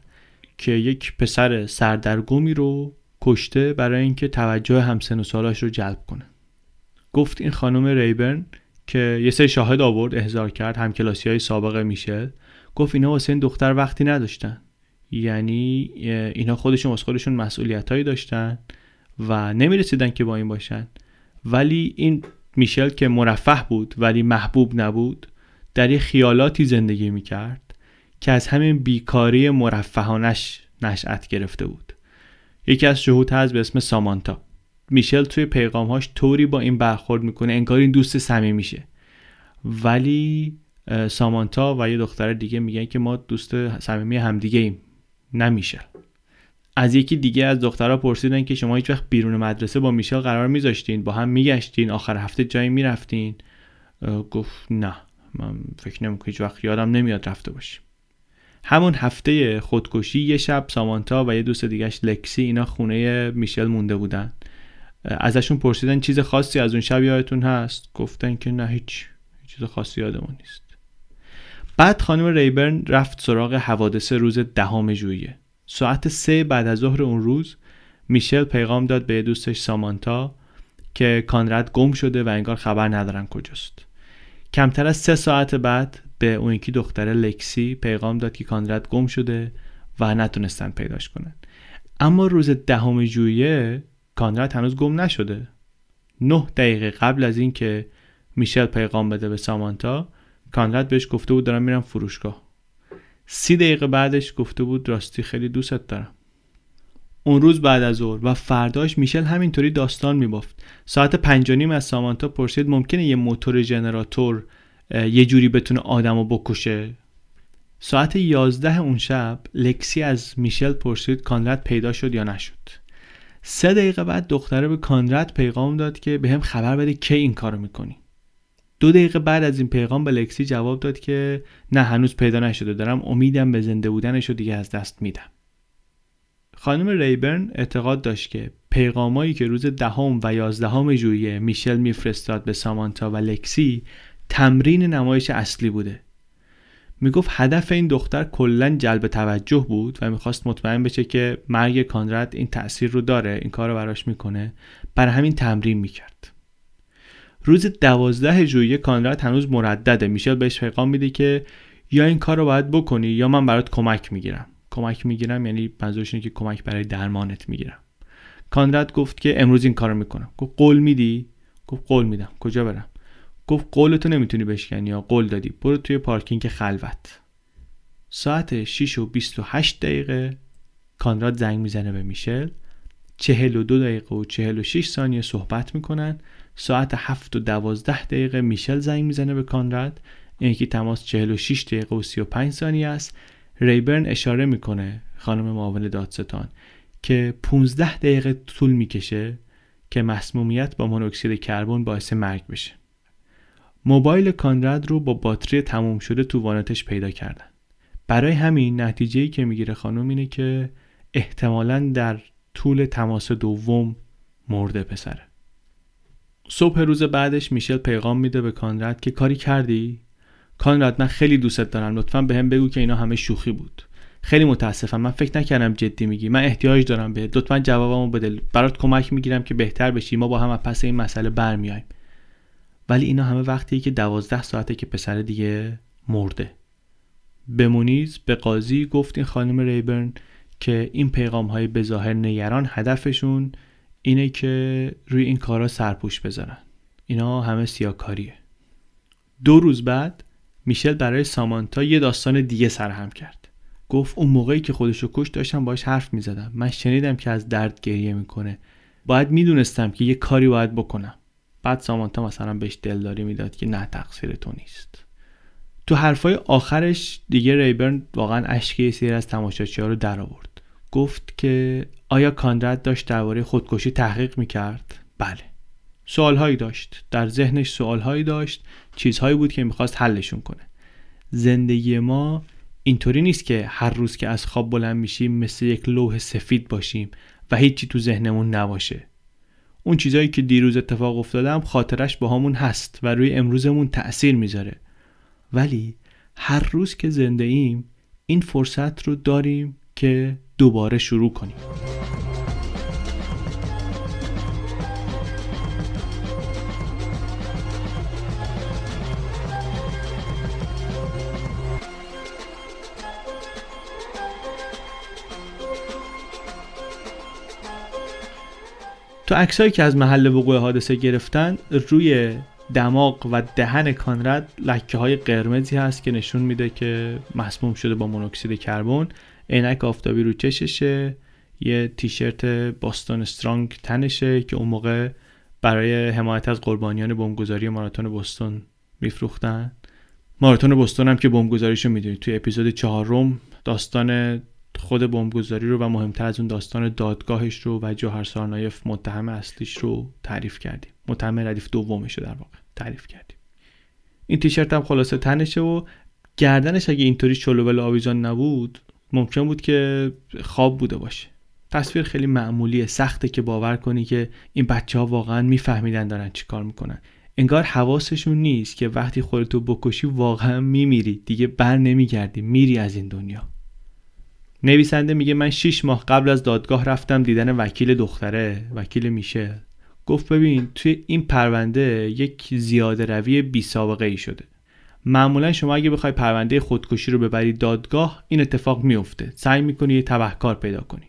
که یک پسر سردرگمی رو کشته برای اینکه توجه همسن و سالاش رو جلب کنه. گفت این خانم ریبرن که یه سری شاهد آورد احضار کرد همکلاسی های سابق میشل گفت اینا واسه این دختر وقتی نداشتن. یعنی اینا خودشون واسه خودشون مسئولیت هایی داشتن و نمی‌رسیدن که با این باشن. ولی این میشل که مرفه بود ولی محبوب نبود در یه خیالاتی زندگی می‌کرد که از همین بیکاری مرفهانش نشأت گرفته بود. یکی از شهود هست به اسم سامانتا. میشل توی پیغامهاش طوری با این برخورد می‌کنه انگار این دوست صمیمی میشه. ولی سامانتا و یه دختر دیگه میگن که ما دوست صمیمی همدیگه ایم نمیشه. از یکی دیگه از دخترها پرسیدن که شما هیچ وقت بیرون مدرسه با میشل قرار میذاشتین؟ با هم میگشتین؟ آخر هفته جایی می‌رفتین؟ گفت نه. من فکر نمی‌کنم هیچ وقت یادم نمیاد رفته باشیم. همون هفته خودکشی یه شب سامانتا و یه دوست دیگهش لکسی اینا خونه میشل مونده بودن. ازشون پرسیدن چیز خاصی از اون شب یادتون هست؟ گفتن که نه هیچ چیز خاصی یادمون نیست. بعد خانم ریبرن رفت سراغ حوادث روز دهم ژوئیه. ساعت سه بعد از ظهر اون روز میشل پیغام داد به دوستش سامانتا که کانرد گم شده و انگار خبر ندارن کجاست. کمتر از سه ساعت بعد به اون یکی دختر لکسی پیغام داد که کانرد گم شده و نتونستن پیداش کنن. اما روز دهم ژوئیه کانرد هنوز گم نشده. نه دقیقه قبل از اینکه میشل پیغام بده به سامانتا کانرد بهش گفته بود دارم میرم فروشگاه. سی دقیقه بعدش گفته بود راستی خیلی دوستت دارم. اون روز بعد از ظهر و فرداش میشل همینطوری داستان میبافت. ساعت پنج نیم از سامانتا پرسید ممکنه یه موتور جنراتور یه جوری بتونه آدمو بکشه؟ ساعت یازده اون شب لکسی از میشل پرسید کانرد پیدا شد یا نشد. سه دقیقه بعد دختره به کانرد پیغام داد که به هم خبر بده کی این کارو می‌کنی. دو دقیقه بعد از این پیغام به لکسی جواب داد که نه هنوز پیدا نشده. دارم امیدم به زنده بودنش رو دیگه از دست میدم. خانم ریبرن اعتقاد داشت که پیغامایی که روز دهم و یازدهم ژوئیه میشل میفرستاد به سامانتا و لکسی تمرین نمایش اصلی بوده. می‌گفت هدف این دختر کلا جلب توجه بود و می‌خواست مطمئن بشه که مرگ کانرد این تاثیر رو داره این کار رو براش می‌کنه. برای همین تمرین می‌کرد. روز دوازده ژوئیه کانراد هنوز مردده. میشل بهش پیغام میده که یا این کار رو باید بکنی یا من برات کمک می‌گیرم. کمک می‌گیرم یعنی منظورش اینه که کمک برای درمانت می‌گیرم. کانراد گفت که امروز این کارو می‌کنم. گفت قول میدی؟ گفت قول میدم. کجا برم؟ گفت قولتو نمی‌تونی بشکنی یا قول دادی. برو توی پارکینگ خلوت. ساعت 6 و 28 دقیقه کانراد زنگ می‌زنه به میشل. 42 دقیقه و 46 ثانیه صحبت می‌کنن. ساعت 7 و 12 دقیقه میشل زنگ می‌زنه به کانراد. این که تماس 46 دقیقه و 35 ثانیه است. ریبرن اشاره می‌کنه خانم معاون دادستان که 15 دقیقه طول می‌کشه که مسمومیت با مونوکسید کربن باعث مرگ بشه. موبایل کانراد رو با باتری تموم شده تو وانتش پیدا کردن. برای همین نتیجه که می‌گیره خانم اینه که احتمالا در طول تماس دوم مرده پسره. صبح روز بعدش میشل پیغام میده به کانراد که کاری کردی؟ کانراد من خیلی دوستت دارم لطفا به هم بگو که اینا همه شوخی بود. خیلی متاسفم من فکر نکردم جدی میگی. من احتیاج دارم به لطفا جوابمو بده. برات کمک می‌گیرم که بهتر بشی. ما با هم پس این مسئله برمیایم ولی اینا همه وقتی که دوازده ساعته که پسر دیگه مرده. بمونیز به قاضی گفت این خانم ریبرن که این پیغام های به ظاهر نگران هدفشون اینه که روی این کارا سرپوش بذارن. اینا همه سیاکاریه. دو روز بعد میشل برای سامانتا یه داستان دیگه سرهم کرد. گفت اون موقعی که خودشو کش داشتم باش حرف می‌زدم. من شنیدم که از درد گریه می‌کنه. باید می‌دونستم که یه کاری باید بکنم. بعد سامانتا مثلا بهش دلداری می‌داد که نه تقصیر تو نیست. تو حرفای آخرش دیگه ریبرن واقعا اشکی سیر از تماشاچی ها رو در آورد. گفت که آیا کانرد داشت درباره خودکشی تحقیق می‌کرد؟ بله. سوالهایی داشت. در ذهنش سوالهایی داشت. چیزهایی بود که می‌خواست حلشون کنه. زندگی ما اینطوری نیست که هر روز که از خواب بلند میشیم مثل یک لوح سفید باشیم و هیچی تو ذهنمون نباشه. اون چیزایی که دیروز اتفاق افتادم خاطرش با همون هست و روی امروزمون تأثیر می‌ذاره. ولی هر روز که زنده ایم این فرصت رو داریم که دوباره شروع کنیم. تو عکسایی که از محل وقوع حادثه گرفتن روی دماغ و دهن کانرد لکه های قرمزی هست که نشون میده که مسموم شده با مونوکسید کربن. عینک آفتابی رو چششه یه تیشرت باستون استرانگ تنشه که اون موقع برای حمایت از قربانیان بمبگذاری ماراتون بوستون میفروختن. ماراتون بوستون هم که بمبگذاریشو می‌دونید. توی اپیزود چهارم داستان خود بمبگذاری رو و مهمتر از اون داستان دادگاهش رو و جوهر سارنایف متهم اصلیش رو تعریف کردیم. متهم ردیف دومش رو در واقع تعریف کردیم. این تیشرت هم خلاصه تنشه و گردنش اگه اینطوری شلوول آویزان نبود ممکن بود که خواب بوده باشه. تصویر خیلی معمولیه سخته که باور کنی که این بچه ها واقعا میفهمیدن دارن چی کار می‌کنن. انگار حواسشون نیست که وقتی خودتو بکشی واقعا میمیری. دیگه بر نمیگردی میری از این دنیا. نویسنده میگه من 6 ماه قبل از دادگاه رفتم دیدن وکیل دختره وکیل میشه. گفت ببین توی این پرونده یک زیاده روی بی سابقه ای شده. معمولا شما اگه بخوای پرونده خودکشی رو ببری دادگاه این اتفاق میفته سعی می‌کنی یه تبهکار پیدا کنی.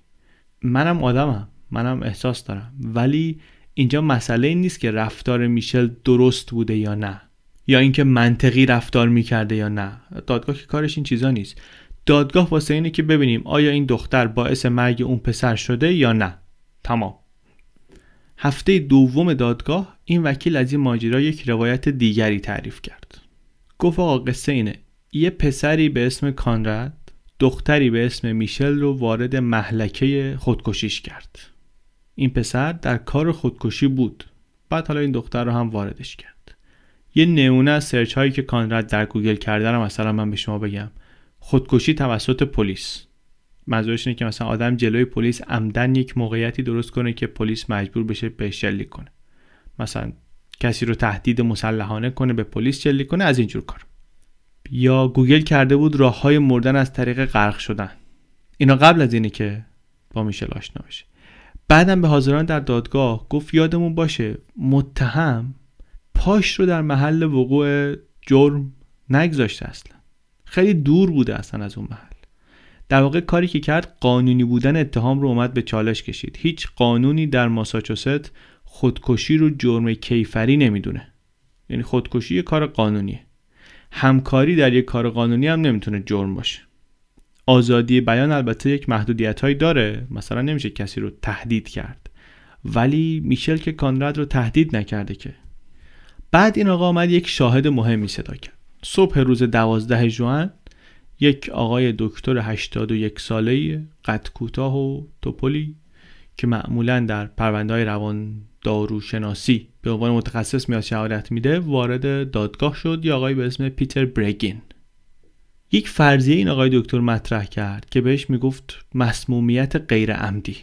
منم آدمم. منم احساس دارم. ولی اینجا مسئله این نیست که رفتار میشل درست بوده یا نه. یا اینکه منطقی رفتار می‌کرده یا نه. دادگاه که کارش این چیزا نیست. دادگاه واسه اینه که ببینیم آیا این دختر باعث مرگ اون پسر شده یا نه. تمام. هفته دوم دادگاه این وکیل از این ماجرا یک روایت دیگری تعریف کرد. گفت آقا قصه اینه. یه پسری به اسم کانرد دختری به اسم میشل رو وارد محلکه خودکشیش کرد. این پسر در کار خودکشی بود. بعد حالا این دختر رو هم واردش کرد. یه نمونه از search هایی که کانرد در گوگل کرده رو مثلا من به شما بگم. خودکشی توسط پلیس. منظورش اینه که مثلا آدم جلوی پلیس عمدن یک موقعیتی درست کنه که پلیس مجبور بشه بهش شلیک کنه. مثلا کسی رو تهدید مسلحانه کنه به پلیس شلیک کنه از اینجور کار. یا گوگل کرده بود راه های مردن از طریق غرق شدن. اینا قبل از اینه که با میشل آشنا بشه. بعدم به حاضران در دادگاه گفت یادمون باشه متهم پاش رو در محل وقوع جرم نگذاشته اصلا. خیلی دور بوده اصلا از اون محل. در واقع کاری که کرد قانونی بودن اتهام رو اومد به چالش کشید. هیچ قانونی در ماساچوست خودکشی رو جرم کیفری نمی‌دونه. یعنی خودکشی یه کار قانونیه. همکاری در یک کار قانونی هم نمی‌تونه جرم باشه. آزادی بیان البته یک محدودیت هایی داره. مثلا نمیشه کسی رو تهدید کرد. ولی میشل که کانراد رو تهدید نکرده که. بعد این آقا آمد یک شاهد مهمی صدا کرد. صبح روز دوازده جوان یک آقای دکتر 81 ساله قد کوتاه و توپلی که معمولا در پرونده های روان داروشناسی به عنوان متخصص میاد شهادت میده وارد دادگاه شد. یا آقای به اسم پیتر برگین. یک فرضیه این آقای دکتر مطرح کرد که بهش می‌گفت مسمومیت غیر عمدی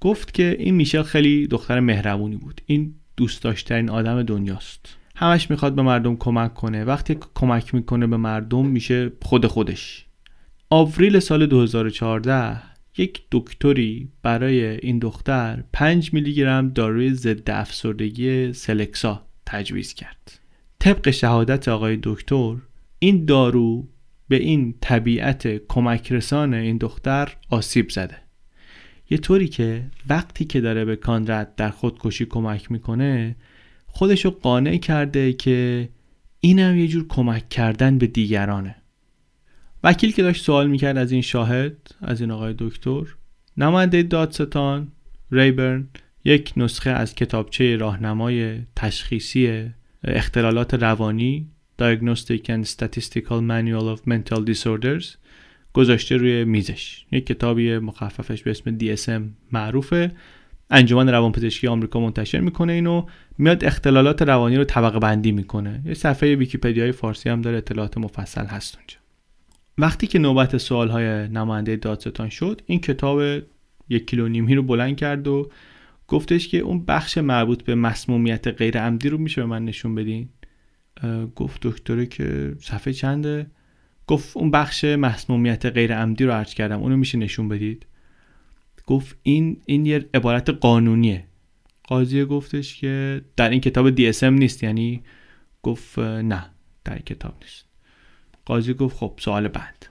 گفت که این میشل خیلی دختر مهربونی بود. این دوست داشترین آدم دنیاست. همش می‌خواد به مردم کمک کنه. وقتی کمک می‌کنه به مردم میشه خود خودش. آوریل سال 2014 یک دکتری برای این دختر 5 میلی گرم داروی ضد افسردگی سلکسا تجویز کرد. طبق شهادت آقای دکتر این دارو به این طبیعت کمک رسان این دختر آسیب زده. یه طوری که وقتی که داره به کاندرد در خودکشی کمک می‌کنه خودشو قانع کرده که اینم یه جور کمک کردن به دیگرانه. وکیل که داشت سوال می‌کرد از این شاهد از این آقای دکتر نماینده دادستان ریبرن یک نسخه از کتابچه راهنمای تشخیصی اختلالات روانی Diagnostic and Statistical Manual of Mental Disorders گذاشته روی میزش. یک کتابی مخففش به اسم DSM معروفه. انجمن روانپزشکی آمریکا منتشر می‌کنه اینو میاد اختلالات روانی رو طبقه بندی می‌کنه. یه صفحه ویکیپدیای فارسی هم داره اطلاعات مفصل هست اونجا. وقتی که نوبت سوال های نماینده دادستان شد این کتاب یک کیلو نیمی رو بلند کرد و گفتش که اون بخش مربوط به مسمومیت غیر عمدی رو میشه به من نشون بدین. گفت دکتره که صفحه چنده؟ گفت اون بخش مسمومیت غیر عمدی رو عرض کردم اونو میشه نشون بدید. گفت این این یه عبارت قانونیه. قاضی گفتش که در این کتاب DSM نیست یعنی گفت نه در این کتاب نیست. قاضی گفت خب سوال بعد.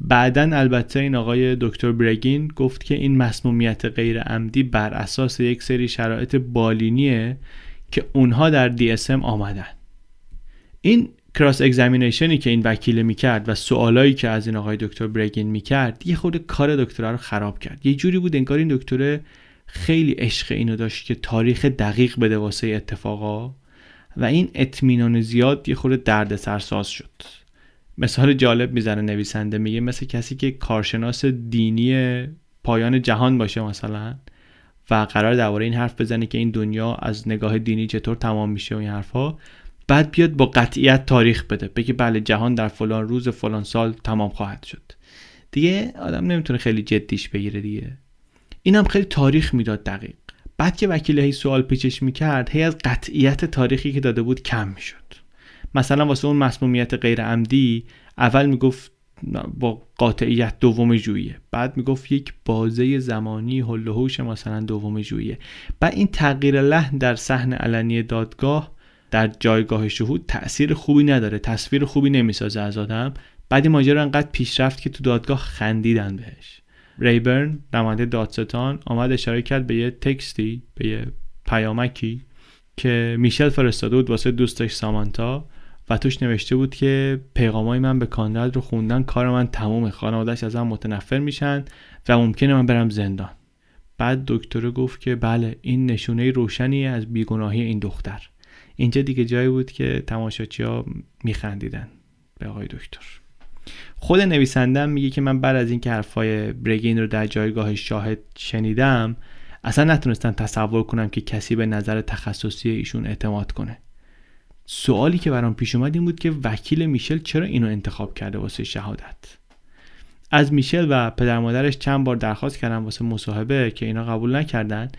بعدا البته این آقای دکتر برگین گفت که این مسمومیت غیر عمدی بر اساس یک سری شرایط بالینیه که اونها در DSM آمدن. این کراس اگزامینیشنی که این وکیل می‌کرد و سوالایی که از این آقای دکتر برگین می‌کرد یه خود کار دکترا رو خراب کرد. یه جوری بود انگار این دکتر خیلی عشق اینو داشت که تاریخ دقیق بده واسه اتفاقا و این اطمینان زیاد یه خود درد سرساز شد. مثال جالب می‌زنه نویسنده میگه مثل کسی که کارشناس دینی پایان جهان باشه مثلا و قرار درباره این حرف بزنه که این دنیا از نگاه دینی چطور تمام میشه و این حرفها بعد بیاد با قطعیت تاریخ بده. بگه بله جهان در فلان روز فلان سال تمام خواهد شد. دیگه آدم نمی‌تونه خیلی جدیش بگیره دیگه. اینم خیلی تاریخ می‌داد دقیق. بعد که وکیل هی سوال پیچش می‌کرد هی از قطعیت تاریخی که داده بود کم می‌شد. مثلا واسه اون مسمومیت غیر عمدی اول می‌گفت با قاطعیت دوم ژوئیه. بعد می‌گفت یک بازه زمانی هل و مثلا دوم ژوئیه. بعد این تغییر لحن در صحن علنی دادگاه در جایگاه شهود تاثیر خوبی نداره تصویر خوبی نمی‌سازه از آدم. بعد ماجرا انقدر پیشرفت که تو دادگاه خندیدن بهش. ریبرن نماینده دادستان آمد اشاره کرد به یه تکستی به یه پیامکی که میشل فرستاده بود واسه دوستش سامانتا و توش نوشته بود که پیغامای من به کاندرد رو خوندن کار من تمومه. خانوادهش ازم متنفر میشن و ممکنه من برم زندان. بعد دکتر گفت که بله این نشونه روشنی از بیگناهی این دختر. اینجا دیگه جایی بود که تماشاچی ها میخندیدن به آقای دکتر. خود نویسندم میگه که من بعد از اینکه حرفای برگین رو در جایگاه شاهد شنیدم اصلا نتونستم تصور کنم که کسی به نظر تخصصی ایشون اعتماد کنه. سوالی که برام پیش اومد این بود که وکیل میشل چرا اینو انتخاب کرده واسه شهادت؟ از میشل و پدر مادرش چند بار درخواست کردم واسه مصاحبه که اینا قبول نکردن.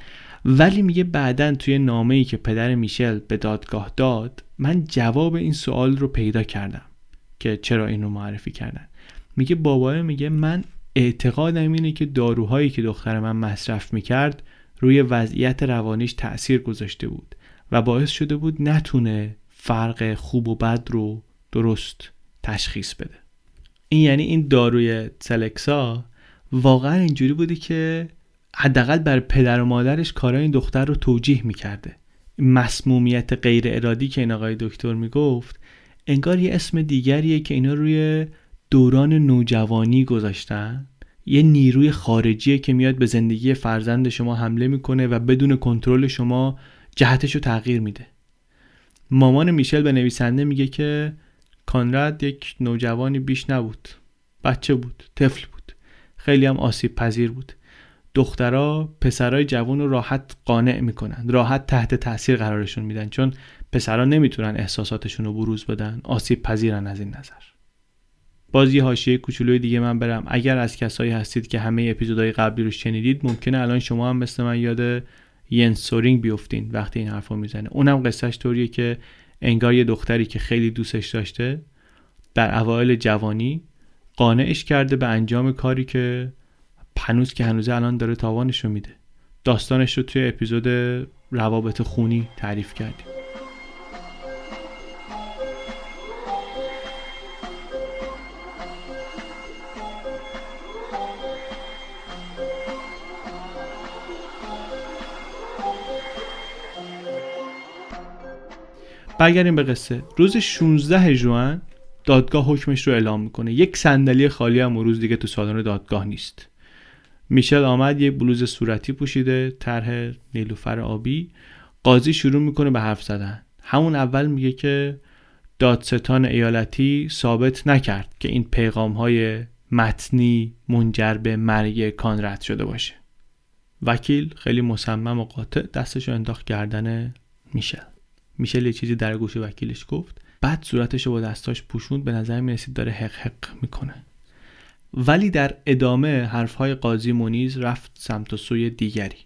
ولی میگه بعدا توی نامه ای که پدر میشل به دادگاه داد من جواب این سوال رو پیدا کردم که چرا اینو معرفی کردن. میگه بابا میگه من اعتقادم اینه که داروهایی که دختر من مصرف می‌کرد روی وضعیت روانیش تاثیر گذاشته بود و باعث شده بود نتونه فرق خوب و بد رو درست تشخیص بده. این یعنی این داروی سلکسا واقعا اینجوری بوده که حداقل بر پدر و مادرش کارای این دختر رو توجیه می‌کرده. مسمومیت غیر ارادی که این آقای دکتر می‌گفت انگار یه اسم دیگریه که اینا روی دوران نوجوانی گذاشتن. یه نیروی خارجیه که میاد به زندگی فرزند شما حمله می‌کنه و بدون کنترل شما جهتش رو تغییر میده. مامان میشل به نویسنده میگه که کانراد یک نوجوانی بیش نبود. بچه بود. طفل بود. خیلی هم آسیب پذیر بود. دخترها پسرای جوان رو راحت قانع می‌کنن راحت تحت تاثیر قرارشون میدن چون پسرا نمی‌تونن احساساتشون رو بروز بدن آسیب پذیرن از این نظر. باز یه حاشیه کوچولوی دیگه من برم. اگر از کسایی هستید که همه اپیزودهای قبلی رو شنیدید ممکنه الان شما هم مثل من یاد ین سورینگ بیفتین وقتی این حرفو می‌زنه. اونم قصهش طوریه که انگار یه دختری که خیلی دوستش داشته در اوایل جوانی قانعش کرده به انجام کاری که هنوز که هنوز الان داره تاوانش رو میده. داستانش رو توی اپیزود روابط خونی تعریف کردیم. برگردیم به قصه. روز 16 جوان دادگاه حکمش رو اعلام می‌کنه. یک صندلی خالی هم روز دیگه تو سالن دادگاه نیست. میشل آمد یه بلوز صورتی پوشیده طرح نیلوفر آبی. قاضی شروع می‌کنه به حرف زدن. همون اول میگه که دادستان ایالتی ثابت نکرد که این پیغام های متنی منجر به مرگ کانرد شده باشه. وکیل خیلی مصمم و قاطع دستش رو انداخت گردن میشل. میشل یه چیزی در گوش وکیلش گفت. بعد صورتش رو با دستاش پوشوند به نظر می‌رسید داره حق حق می‌کنه. ولی در ادامه حرفهای قاضی مونیز رفت سمت و سوی دیگری.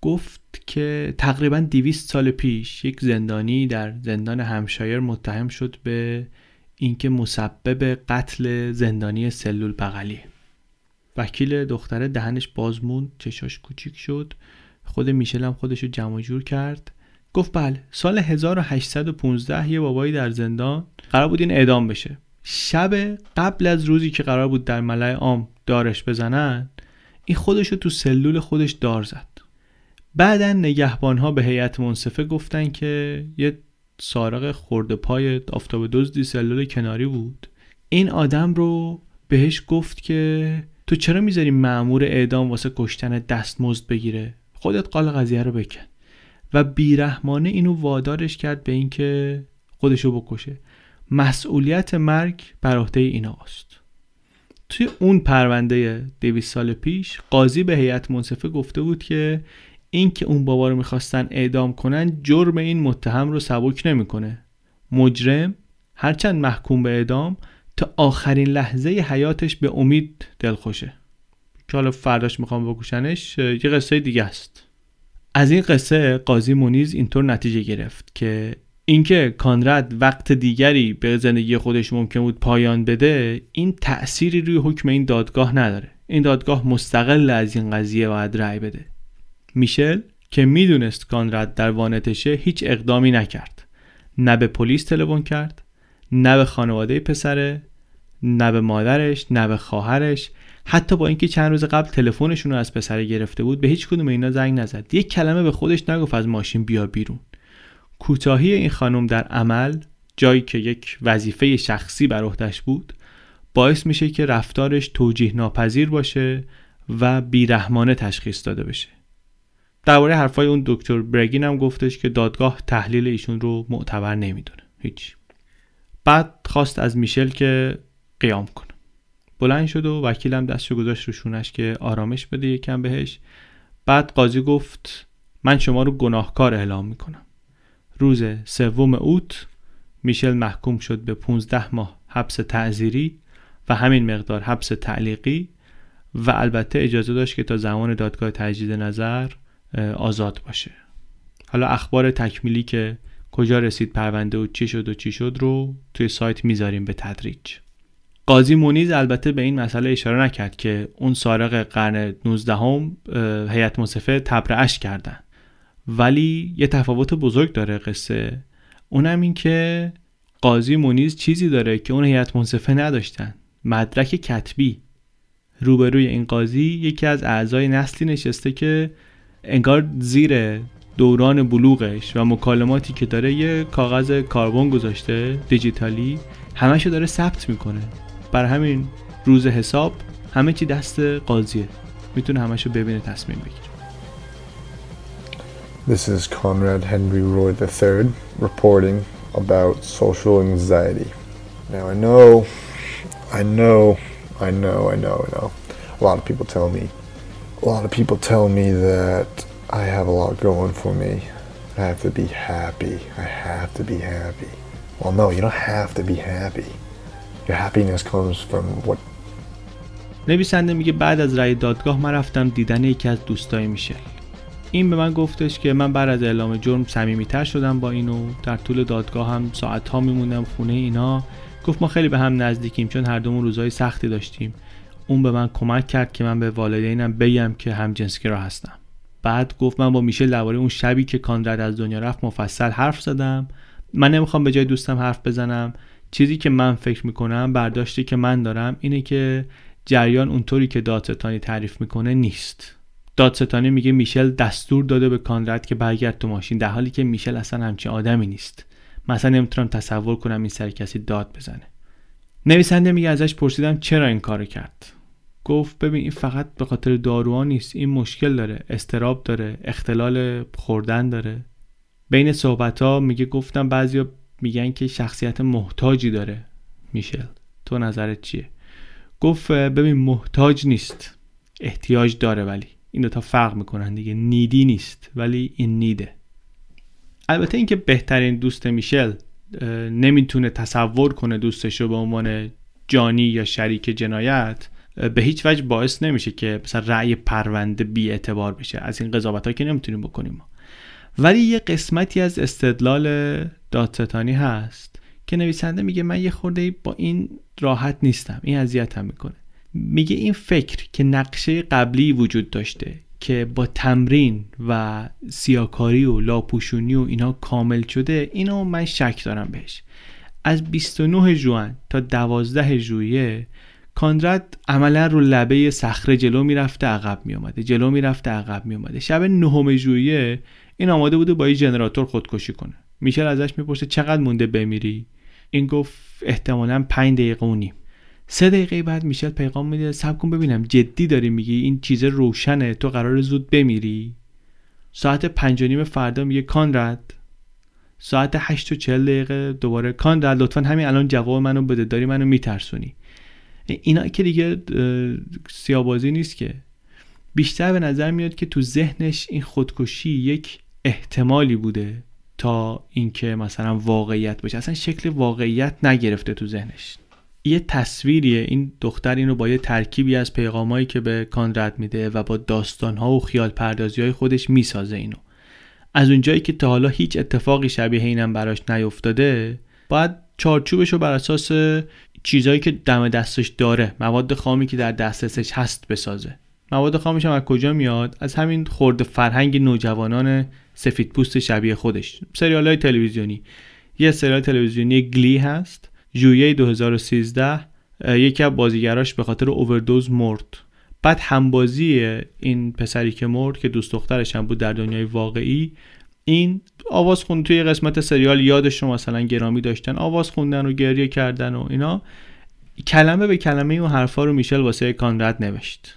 گفت که تقریبا 200 سال پیش یک زندانی در زندان همشایر متهم شد به اینکه مسبب قتل زندانی سلول بغلی وکیل دختره دهنش بازموند چشاش کوچیک شد. خود میشل هم خودش رو جمع جور کرد. گفت بله سال 1815 یه بابایی در زندان قرار بود این اعدام بشه. شب قبل از روزی که قرار بود در ملای عام دارش بزنن این خودش رو تو سلول خودش دار زد. بعدا نگهبان ها به هیئت منصفه گفتن که یه سارق خورده پای آفتاب دزدی سلول کناری بود. این آدم رو بهش گفت که تو چرا می‌ذاری معمور اعدام واسه کشتن دستمزد بگیره؟ خودت قال قضیه رو بکن. و بیرحمانه اینو وادارش کرد به اینکه خودشو بکشه. مسئولیت مرگ بر عهده این آقاست توی اون پرونده دویست سال پیش قاضی به هیئت منصفه گفته بود که اینکه اون بابا رو می‌خواستن اعدام کنن جرم این متهم رو سبک نمی‌کنه. مجرم هرچند محکوم به اعدام تا آخرین لحظه حیاتش به امید دلخوشه. که حالا فرداش می‌خوام بکشنش یه قصه دیگه است. از این قصه قاضی مونیز اینطور نتیجه گرفت که اینکه کانرد وقت دیگری به زندگی خودش ممکن بود پایان بده این تأثیری روی حکم این دادگاه نداره. این دادگاه مستقل از این قضیه باید رأی بده. میشل که می‌دونست کانرد در وانتشه هیچ اقدامی نکرد. نه به پلیس تلفن کرد نه به خانواده پسره نه به مادرش نه به خواهرش. حتی با اینکه چند روز قبل تلفنشون رو از پسره گرفته بود به هیچ کدوم اینا زنگ نزد. یک کلمه به خودش نگفت از ماشین بیا بیرون. کوتاهی این خانم در عمل جایی که یک وظیفه شخصی بر عهدهش بود باعث میشه که رفتارش توجیه ناپذیر باشه و بیرحمانه تشخیص داده بشه. درباره حرفای اون دکتر برگین هم گفتش که دادگاه تحلیل ایشون رو معتبر نمی‌دونه. هیچ. بعد خواست از میشل که قیام کنه. بلند شد و وکیلم دستشو گذاشت رو شونش که آرامش بده یکم بهش. بعد قاضی گفت من شما رو گناهکار اعلام می‌کنم. روز سوم اوت میشل محکوم شد به 15 ماه حبس تعذیری و همین مقدار حبس تعلیقی و البته اجازه داشت که تا زمان دادگاه تجدید نظر آزاد باشه. حالا اخبار تکمیلی که کجا رسید پرونده و چی شد و چی شد رو توی سایت می‌ذاریم به تدریج. قاضی مونیز البته به این مسئله اشاره نکرد که اون سارق قرن 19 هم هیئت منصفه تبرعش کردن. ولی یه تفاوت بزرگ داره قصه. اونم این که قاضی مونیز چیزی داره که اون هیئت منصفه نداشتن. مدرک کتبی. روبروی این قاضی یکی از اعضای نسلی نشسته که انگار زیر دوران بلوغش و مکالماتی که داره یه کاغذ کاربن گذاشته دیجیتالی همشو داره ثبت می‌کنه. بر همین روز حساب همه چی دست قاضیه. می‌تونه همشو ببینه تصمیم بگیره. This is Conrad Henry Roy III reporting about social anxiety. Now I know, I know, I know, I know, I know. A lot of people tell me, a lot of people tell me that I have a lot going for me. I have to be happy. I have to be happy. Well, no, you don't have to be happy. Your happiness comes from what نویسنده میگه بعد از رأی دادگاه من رفتم دیدن یکی از دوستای میشل این به من گفتش که من بعد از اعلام جرم صمیمیتر شدم با اینو. در طول دادگاه هم ساعت ها میموندم خونه اینا. گفت ما خیلی به هم نزدیکیم چون هر دومون روزهای سختی داشتیم. اون به من کمک کرد که من به والدینم بگم که هم را هستم. بعد گفت من با میشل درباره اون شبی که کاندرد از دنیا رفت مفصل حرف زدم. من نمی‌خوام به جای دوستم حرف بزنم. چیزی که من فکر می‌کنم برداشتی که من دارم اینه که جریان اونطوری که دادستانی تعریف می‌کنه نیست. دادستانی میگه میشل دستور داده به کانرد که برگرد تو ماشین در حالی که میشل اصلا همچین آدمی نیست. مثلا نمی‌تونم تصور کنم این سر کسی داد بزنه. نویسنده میگه ازش پرسیدم چرا این کارو کرد؟ گفت ببین این فقط به خاطر داروها نیست این مشکل داره استراب داره اختلال خوردن داره. بین صحبت ها میگه گفتم بعضیا میگن که شخصیت محتاجی داره میشل. تو نظرت چیه؟ گفت ببین محتاج نیست احتیاج داره ولی. این دوتا فرق می‌کنن دیگه. نیدی نیست ولی این نیده. البته اینکه بهترین دوست میشل نمی‌تونه تصور کنه دوستش رو به عنوان جانی یا شریک جنایت به هیچ وجه باعث نمیشه که مثلا رأی پرونده بی اعتبار بشه. از این قضاوت که نمی‌تونیم بکنیم. ولی یه قسمتی از استدلال دادستانی هست که نویسنده میگه من یه خورده با این راحت نیستم. این اذیتم می‌کنه. میگه این فکر که نقشه قبلی وجود داشته که با تمرین و سیاکاری و لاپوشونی و اینا کامل شده اینو من شک دارم بهش. از 29 جوان تا 12 ژوئیه کاندرات عملا رو لبه صخره جلو می‌رفته عقب میومده جلو می‌رفته عقب میومده شب نهم ژوئیه این آماده بوده با یه جنراتور خودکشی کنه. میشل ازش می‌پرسه چقدر مونده بمیری؟ این گفت احتمالا 5 دقیقه و نیم. سه دقیقه بعد میشل پیغام میده سب کن ببینم جدی داری میگی این چیز روشنه تو قرار زود بمیری؟ ساعت پنج و نیم فردا میگه کانرد ساعت هشت و چل دقیقه دوباره کانرد لطفا همین الان جواب منو بده داری منو میترسونی. اینا که دیگه سیابازی نیست که. بیشتر به نظر میاد که تو ذهنش این خودکشی یک احتمالی بوده تا اینکه مثلا واقعیت باشه. اصلا شکل واقعیت نگرفته تو ذهنش. یه تصویریه. این دختر اینو با یه ترکیبی از پیغامایی که به کانرد میده و با داستانها و خیال پردازی های خودش می‌سازه اینو. از اونجایی که تا حالا هیچ اتفاقی شبیه اینم براش نیفتاده باید چارچوبش رو بر اساس چیزهایی که دم دستش داره مواد خامی که در دسترسش هست بسازه. مواد خامش هم از کجا میاد؟ از همین خورده فرهنگ نوجوانان سفید پوست شبیه خودش. سریال های تلویزیونی. یه سریال تلویزیونی گلی هست. ژوئیه 2013 یکی از بازیگراش به خاطر اووردوز مرد. بعد همبازی این پسری که مرد که دوست دخترش هم بود در دنیای واقعی این آواز خوند توی قسمت سریال یادش رو مثلا گرامی داشتن آواز خوندن و گریه کردن و اینا. کلمه به کلمه اون حرفا رو میشل واسه کانرد نوشت.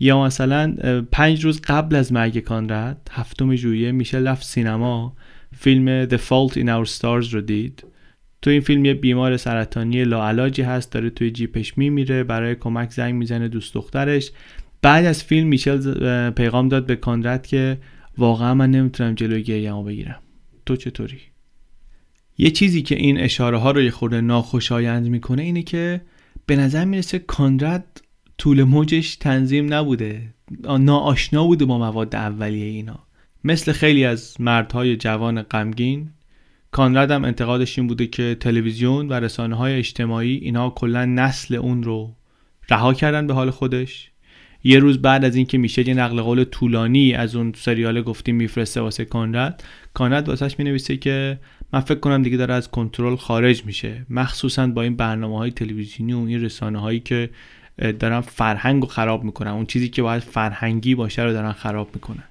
یا مثلا پنج روز قبل از مرگ کانرد هفتم ژوئیه میشل رفت سینما. فیلم The Fault in Our Stars رو دید. تو این فیلم یه بیمار سرطانی لاعلاجی هست داره توی جیپش میمیره برای کمک زنگ می‌زنه دوست دخترش. بعد از فیلم میشل پیغام داد به کانرد که واقعا من نمی‌تونم جلوی گریه‌مو بگیرم. تو چطوری؟ یه چیزی که این اشاره ها رو یه خورده ناخوشایند می‌کنه اینه که به نظر می‌رسه کانرد طول موجش تنظیم نبوده. ناآشنا بوده با مواد اولیه اینا. مثل خیلی از مردهای جوان غمگین. کانرد هم انتقادش این بوده که تلویزیون و رسانه های اجتماعی اینا کلا نسل اون رو رها کردن به حال خودش. یه روز بعد از اینکه میشه یه نقل قول طولانی از اون سریال گفتیم میفرسته واسه کانرد کانرد واسهش می‌نویسه که من فکر کنم دیگه داره از کنترل خارج میشه. مخصوصا با این برنامه های تلویزیونی و این رسانه هایی که دارن فرهنگ رو خراب می‌کنن. اون چیزی که باید فرهنگی باشه رو دارن خراب می‌کنن.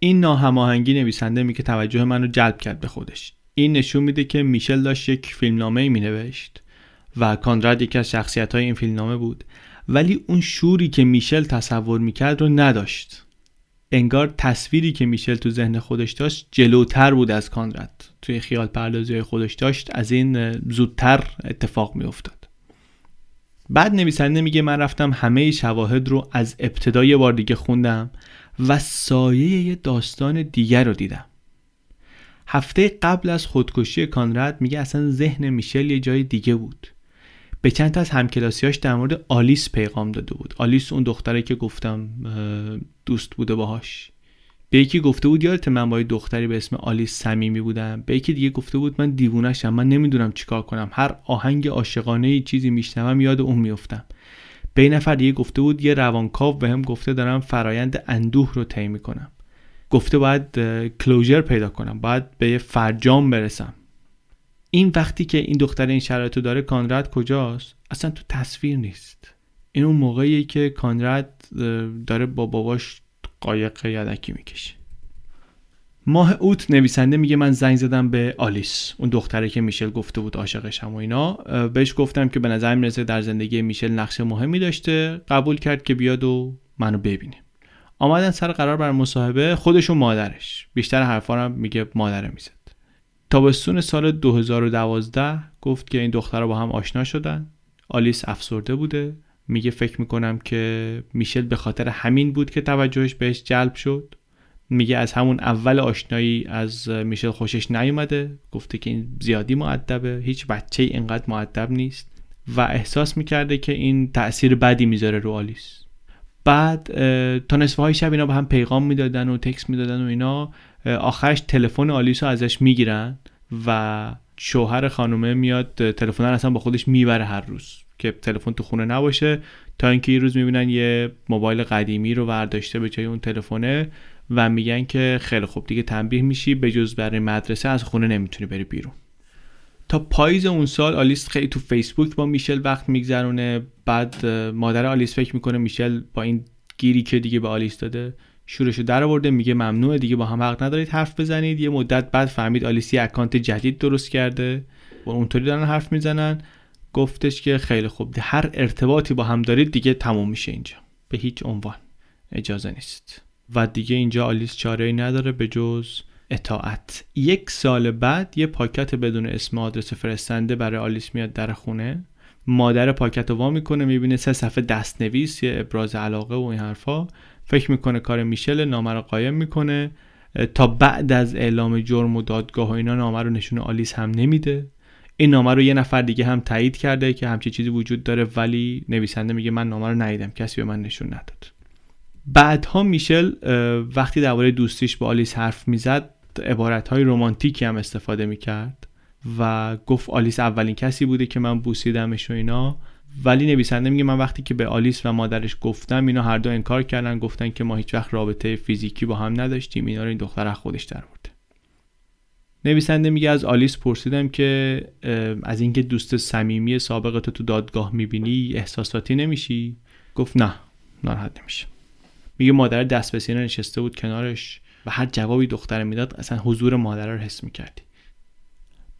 این ناهماهنگی نویسنده میگه توجه منو جلب کرد به خودش. این نشون میده که میشل داشت یک فیلمنامه می نوشت و کانراد یکی از شخصیت های این فیلمنامه بود ولی اون شوری که میشل تصور می‌کرد رو نداشت. انگار تصویری که میشل تو ذهن خودش داشت جلوتر بود از کانراد. توی خیال پردازی خودش داشت از این زودتر اتفاق میافتاد. بعد نویسنده میگه من رفتم همه شواهد رو از ابتدای بار دیگه خوندم و سایه یه داستان دیگر رو دیدم. هفته قبل از خودکشی کانراد میگه اصلا ذهن میشل یه جای دیگه بود. به چند تا از همکلاسیاش در مورد آلیس پیغام داده بود. آلیس اون دختره که گفتم دوست بوده باهاش. به یکی گفته بود یادت من با دختری به اسم آلیس صمیمی بودم. به یکی دیگه گفته بود من دیوونشم من نمی‌دونم چیکار کنم. هر آهنگ عاشقانه چیزی میشنوم یاد اون میفتم به نفر دیگه گفته بود یه روانکاو بهم گفته دارم فرایند اندوه رو طی می‌کنم. گفته باید کلوژر پیدا کنم باید به یه فرجام برسم. این وقتی که این دختر این شرایط رو داره کانراد کجاست؟ اصلا تو تصویر نیست. این اون موقعیه که کانراد داره با باباش قایق یدکی می‌کشه. ماه اوت نویسنده میگه من زنگ زدم به آلیس اون دختره که میشل گفته بود عاشقشم و اینا. بهش گفتم که به نظر می‌رسه در زندگی میشل نقش مهمی داشته قبول کرد که بیاد و منو ببینه. آمدن سر قرار بر مصاحبه خودش و مادرش. بیشتر حرفا هم میگه مادره می‌زد. تابستون سال 2012 گفت که این دختر با هم آشنا شدن. آلیس افسرده بوده. میگه فکر می‌کنم که میشل به خاطر همین بود که توجهش بهش جلب شد. میگه از همون اول آشنایی از میشل خوشش نیومده گفته که این زیادی معدبه هیچ بچه اینقدر معدب نیست و احساس می‌کرده که این تاثیر بدی می‌ذاره رو آلیس. بعد تا نصفه های شب اینا به هم پیغام می‌دادن و تکس می‌دادن و اینا آخرش تلفن آلیس رو ازش می‌گیرن و شوهر خانومه میاد تلفن اصلا با خودش می‌بره هر روز که تلفن تو خونه نباشه تا اینکه یه روز می‌بینن یه موبایل قدیمی رو ورداشته به جای اون تلفنه. و میگن که خیلی خوب دیگه تنبیه میشی به جز برای مدرسه از خونه نمی‌تونی بری بیرون. تا پاییز اون سال آلیس خیلی تو فیسبوک با میشل وقت میگذرونه. بعد مادر آلیس فکر می‌کنه میشل با این گیری که دیگه به آلیس داده شورشو در آورده. میگه ممنوعه دیگه با هم حق ندارید حرف بزنید. یه مدت بعد فهمید آلیس account جدید درست کرده. و اونطوری دارن حرف می‌زنن. گفتش که خیلی خوب هر ارتباطی با هم دارید دیگه تموم میشه اینجا. به هیچ عنوان اجازه نیست. و دیگه اینجا آلیس چاره ای نداره به جز اطاعت. یک سال بعد یه پاکت بدون اسم آدرس فرستنده برای آلیس میاد در خونه. مادر پاکت رو وا می‌کنه می‌بینه سه صفحه دستنویس یه ابراز علاقه و این حرفا. فکر می‌کنه کار میشل نامه رو قایم می‌کنه. تا بعد از اعلام جرم و دادگاه و اینا نامه رو نشون آلیس هم نمیده. این نامه رو یه نفر دیگه هم تایید کرده که همچی چیزی وجود داره ولی نویسنده میگه من نامه رو ندیدم کسی به من نشون نداد. بعدها میشل وقتی درباره دوستیش با آلیس حرف می‌زد عبارت های رومانتیکی هم استفاده می‌کرد و گفت آلیس اولین کسی بوده که من بوسیدمش و اینا. ولی نویسنده میگه من وقتی که به آلیس و مادرش گفتم اینا هر دو انکار کردن گفتن که ما هیچ وقت رابطه فیزیکی با هم نداشتیم اینا رو این دختر خودش در برده نویسنده میگه از آلیس پرسیدم که از اینکه دوست صمیمی سابق تو تو دادگاه می‌بینی احساساتی نمیشی؟ گفت نه ناراحت نمیشه میگه مادر دست به سینه نشسته بود کنارش و هر جوابی دختر می‌داد اصلا حضور مادر رو حس می‌کردی.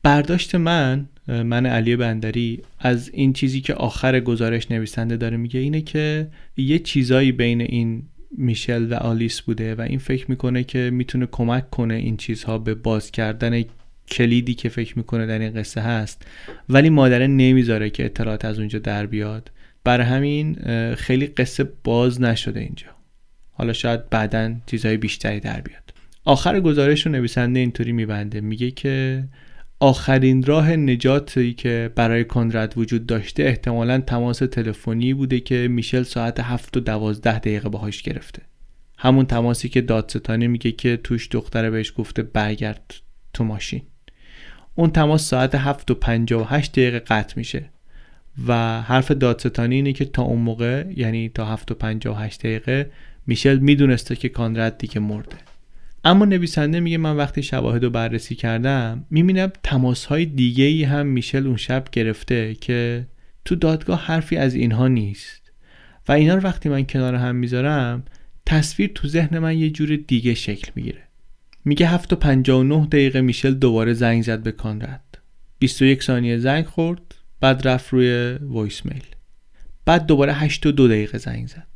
برداشت من من علی بندری از این چیزی که آخر گزارش نویسنده داره میگه اینه که یه چیزایی بین این میشل و آلیس بوده و این فکر می‌کنه که می‌تونه کمک کنه این چیزها به باز کردن کلیدی که فکر می‌کنه در این قصه هست. ولی مادره نمی‌ذاره که اطلاعات از اونجا در بیاد. بر همین خیلی قصه باز نشده اینجا. حالا شاید بعدا چیزهای بیشتری در بیاد. آخر گزارش رو نویسنده اینطوری میبنده. میگه که آخرین راه نجاتی که برای کنرد وجود داشته احتمالا تماس تلفنی بوده که میشل ساعت هفت و دوازده دقیقه باهاش گرفته. همون تماسی که دادستانی میگه که توش دختره بهش گفته برگرد تو ماشین. اون تماس ساعت هفت و پنجا و هشت دقیقه قطع میشه. و حرف دادستانی اینه که تا اون موقع یعنی تا هفت و پنجا و هشت دقیقه میشل می‌دونسته که کانرد دیگه مرده. اما نویسنده میگه من وقتی شواهد رو بررسی کردم می‌بینم تماس های دیگه ای هم میشل اون شب گرفته که تو دادگاه حرفی از اینها نیست. و اینا رو وقتی من کنار هم می‌ذارم تصویر تو ذهن من یه جور دیگه شکل می‌گیره. میگه هفت و پنجا و نه دقیقه میشل دوباره زنگ زد به کانرد 21 ثانیه زنگ خورد بعد رفت روی voicemail. بعد دوباره 8 و دو دقیقه زنگ زد.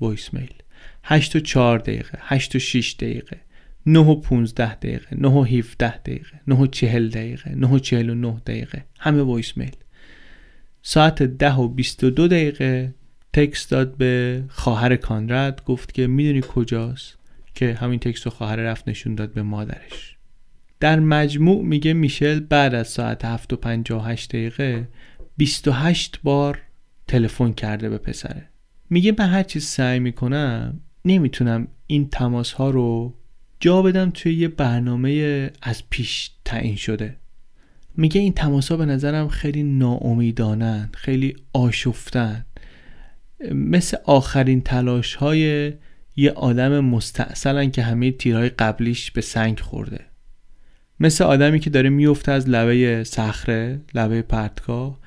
voicemail. 8 و 4 دقیقه 8 و 6 دقیقه 9 و 15 دقیقه 9 و 17 دقیقه 9 و 40 دقیقه 9 و 49 دقیقه. همه voicemail ساعت 10 و 22 دقیقه تکست داد به خواهر کانرد گفت که می‌دونی کجاست؟ که همین تکست رو خواهر رفت نشون داد به مادرش. در مجموع میگه میشل بعد از ساعت 7 و 58 دقیقه 28 بار تلفن کرده به پسره. میگه من هر چیز سعی می‌کنم نمی‌تونم این تماس ها رو جا بدم توی یه برنامه از پیش تعیین شده. میگه این تماس ها به نظرم خیلی ناامیدانن خیلی آشفتن. مثل آخرین تلاش های یه آدم مستاصلن که همه تیرهای قبلیش به سنگ خورده. مثل آدمی که داره میفته از لبه صخره لبه پرتگاه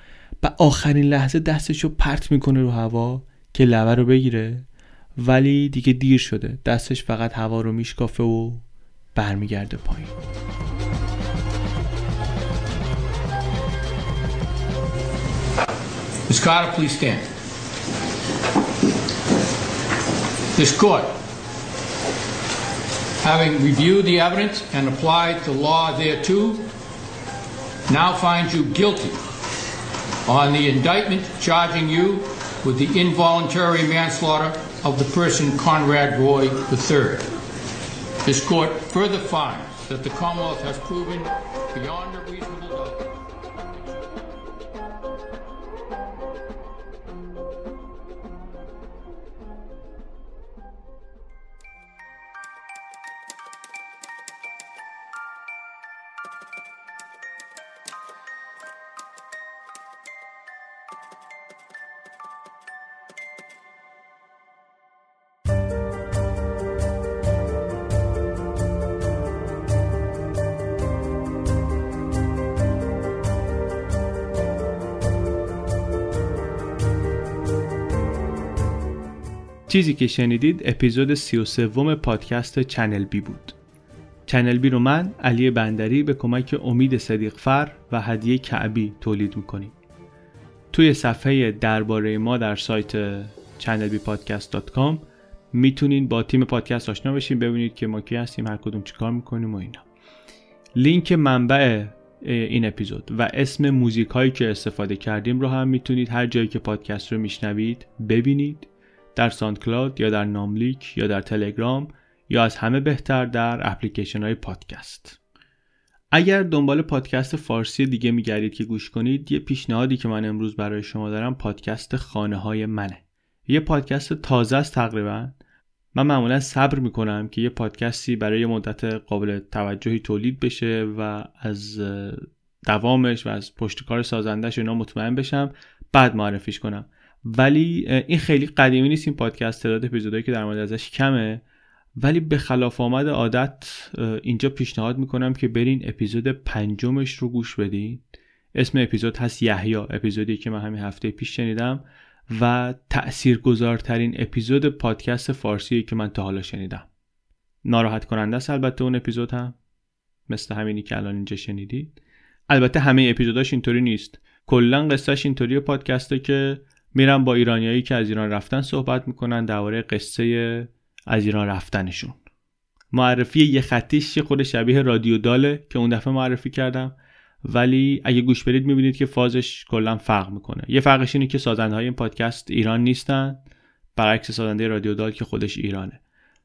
و آخرین لحظه دستشو پرت می‌کنه رو هوا که لبه رو بگیره. ولی دیگه دیر شده دستش فقط هوا رو میشکافه و برمیگرده پایین Ms. Carter, please stand. This court, having reviewed the evidence and applied the law thereto, now finds you guilty on the indictment charging you with the involuntary manslaughter of the person Conrad Roy III. This court further finds that the Commonwealth has proven beyond a reasonable چیزی که شنیدید اپیزود 33 پادکست چنل بی بود. چنل بی رو من علی بندری به کمک امید صدیقفر و هدیه کعبی تولید می‌کنیم. توی صفحه درباره ما در سایت channelbpodcast.com می‌تونین با تیم پادکست آشنا بشین ببینید که ما کی هستیم هر کدوم چیکار می‌کنیم و اینا. لینک منبع این اپیزود و اسم موزیک هایی که استفاده کردیم رو هم می‌تونید هر جایی که پادکست رو میشنوید ببینید. در ساند کلاود یا در ناملیک یا در تلگرام یا از همه بهتر در اپلیکیشن های پادکست. اگر دنبال پادکست فارسی دیگه میگردید که گوش کنید یه پیشنهادی که من امروز برای شما دارم پادکست خانه های منه. یه پادکست تازه است تقریبا. من معمولا صبر می‌کنم که یه پادکستی برای مدت قابل توجهی تولید بشه و از دوامش و از پشتکار سازندش اینا مطمئن بشم. بعد معرفیش کنم. ولی این خیلی قدیمی نیست این پادکست تعداد اپیزودهایی که در مورد ازش کمه. ولی به خلاف آمد عادت اینجا پیشنهاد می‌کنم که برین اپیزود پنجمش رو گوش بدین. اسم اپیزود هست یحیی اپیزودی که من همین هفته پیش شنیدم و تاثیرگذارترین اپیزود پادکست فارسی که من تا حالا شنیدم. ناراحت کننده است البته اون اپیزود هم. مثل همینی که الان اینجا شنیدید. البته همه اپیزوداش اینطوری نیست. کلا قصهش اینطوری پادکسته که میرن با ایرانیایی که از ایران رفتن صحبت می‌کنن درباره قصه از ایران رفتنشون. معرفی یه خطیش خود شبیه رادیو داله که اون دفعه معرفی کردم. ولی اگه گوش برید می‌بینید که فازش کلا فرق می‌کنه. یه فرقش اینه که سازنده های این پادکست ایران نیستن برعکس سازنده رادیو دال که خودش ایرانه.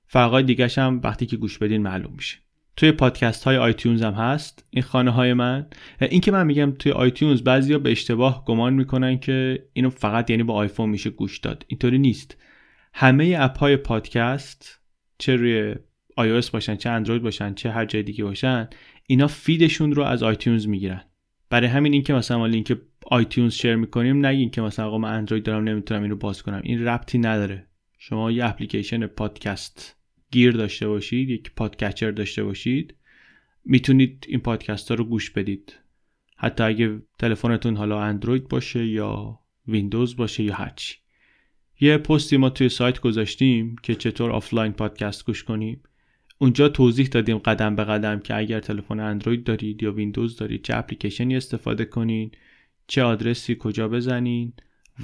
فرقای دیگه هم وقتی که گوش بدین معلوم میشه. توی پادکست های iTunes هم هست این خانه های من. این که من میگم توی iTunes بعضیا به اشتباه گمان می‌کنن که اینو فقط یعنی با آیفون میشه گوش داد. اینطوری نیست. همه اپ های پادکست چه روی iOS باشن چه اندروید باشن چه هر جای دیگه باشن اینا فیدشون رو از iTunes می‌گیرن. برای همین اینکه مثلا ما لینک iTunes share می‌کنیم نگین که مثلا آقا من اندروید دارم نمی‌تونم اینو باز کنم. این ربطی نداره. شما یه اپلیکیشن پادکست گیر داشته باشید یک podcatcher داشته باشید می‌تونید این پادکست ها رو گوش بدید. حتی اگه تلفنتون حالا اندروید باشه یا ویندوز باشه یا هرچی یه پستی ما توی سایت گذاشتیم که چطور آفلاین پادکست گوش کنیم. اونجا توضیح دادیم قدم به قدم که اگر تلفن اندروید دارید یا ویندوز دارید چه اپلیکیشنی استفاده کنین چه آدرسی کجا بزنین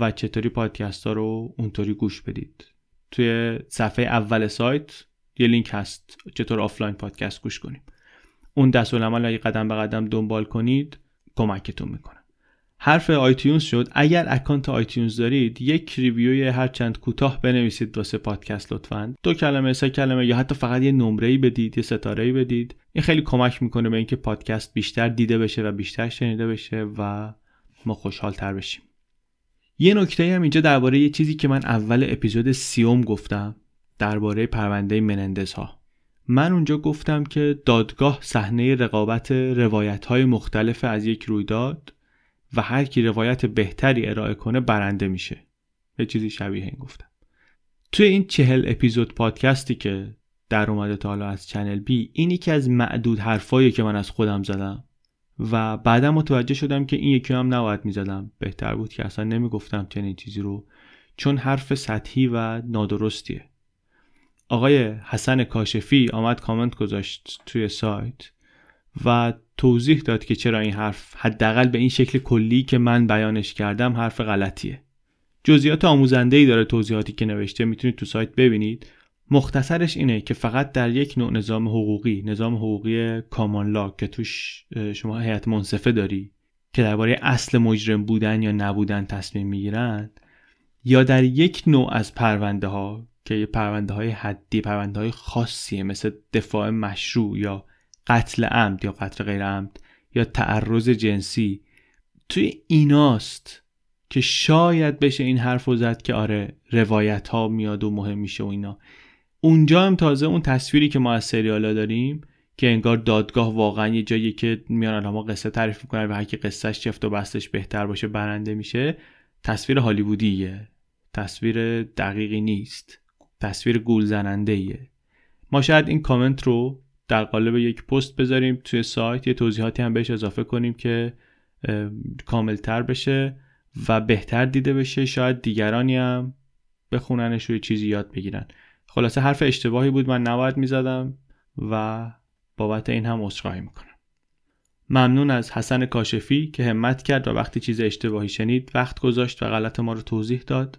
و چطوری پادکست ها رو اونطوری گوش بدید. توی صفحه اول سایت یه لینک هست. چطور آفلاین پادکست گوش کنیم. اون دستورالعمل اگه قدم به قدم دنبال کنید کمکتون می‌کنه. حرف iTunes شد. اگر account iTunes دارید یک review ی هر چند کوتاه بنویسید واسه پادکست لطفا. دو کلمه سه کلمه یا حتی فقط یه نمره ای بدید یه ستاره ای بدید. این خیلی کمک می‌کنه به اینکه پادکست بیشتر دیده بشه و بیشتر شنیده بشه و ما خوشحال تر بشیم. یه نکته هم اینجا درباره یه چیزی که من اول اپیزود سیوم گفتم. درباره پرونده منندز ها من اونجا گفتم که دادگاه صحنه رقابت روایت های مختلف از یک رویداد و هر کی روایت بهتری ارائه کنه برنده میشه. یه چیزی شبیه این گفتم. توی این چهل اپیزود پادکستی که در اومده تا حالا از چنل بی این یکی از معدود حرفایی که من از خودم زدم و بعدا متوجه شدم که این یکی هم نباید می‌زدم. بهتر بود که اصلا نمی‌گفتم چنین چیزی رو چون حرف سطحی و نادرستیه. آقای حسن کاشفی آمد کامنت گذاشت توی سایت و توضیح داد که چرا این حرف حداقل به این شکل کلی که من بیانش کردم حرف غلطیه. جزئیات آموزنده ای داره توضیحاتی که نوشته می‌تونید تو سایت ببینید. مختصرش اینه که فقط در یک نوع نظام حقوقی نظام حقوقی کامان لا که توش شما هیئت منصفه داری که درباره اصل مجرم بودن یا نبودن تصمیم می‌گیرند یا در یک نوع از پرونده ها که پرونده های حدی پرونده های خاصیه مثل دفاع مشروع یا قتل عمد یا قتل غیر عمد یا تعرض جنسی. توی ایناست که شاید بشه این حرف رو زد که آره روایت ها میاد و مهم میشه و اینا. اونجا هم تازه اون تصویری که ما از سریالا داریم که انگار دادگاه واقعا یه جایی که میان ما قصه تعریف می‌کنن و هر کی قصهش چفت و بستش بهتر باشه برنده میشه تصویر هالیوودیه. تصویر دقیقی نیست. تصویر گول زننده ما شاید این کامنت رو در قالب یک پست بذاریم توی سایت. یه توضیحاتی هم بهش اضافه کنیم که کاملتر بشه و بهتر دیده بشه. شاید دیگرانی هم بخوننش و چیزی یاد بگیرن. خلاصه حرف اشتباهی بود من نباید می‌زدم و بابت این هم عذرخواهی می‌کنم. ممنون از حسن کاشفی که همت کرد و وقتی چیز اشتباهی شنید وقت گذاشت و غلط ما رو توضیح داد.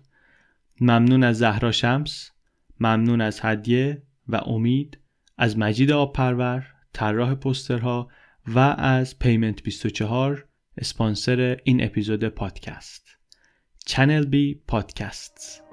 ممنون از زهرا شمس. ممنون از هدیه و امید از مجید آبپرور طراح پوسترها و از پیمنت 24 اسپانسر این اپیزود پادکست. چنل بی پادکست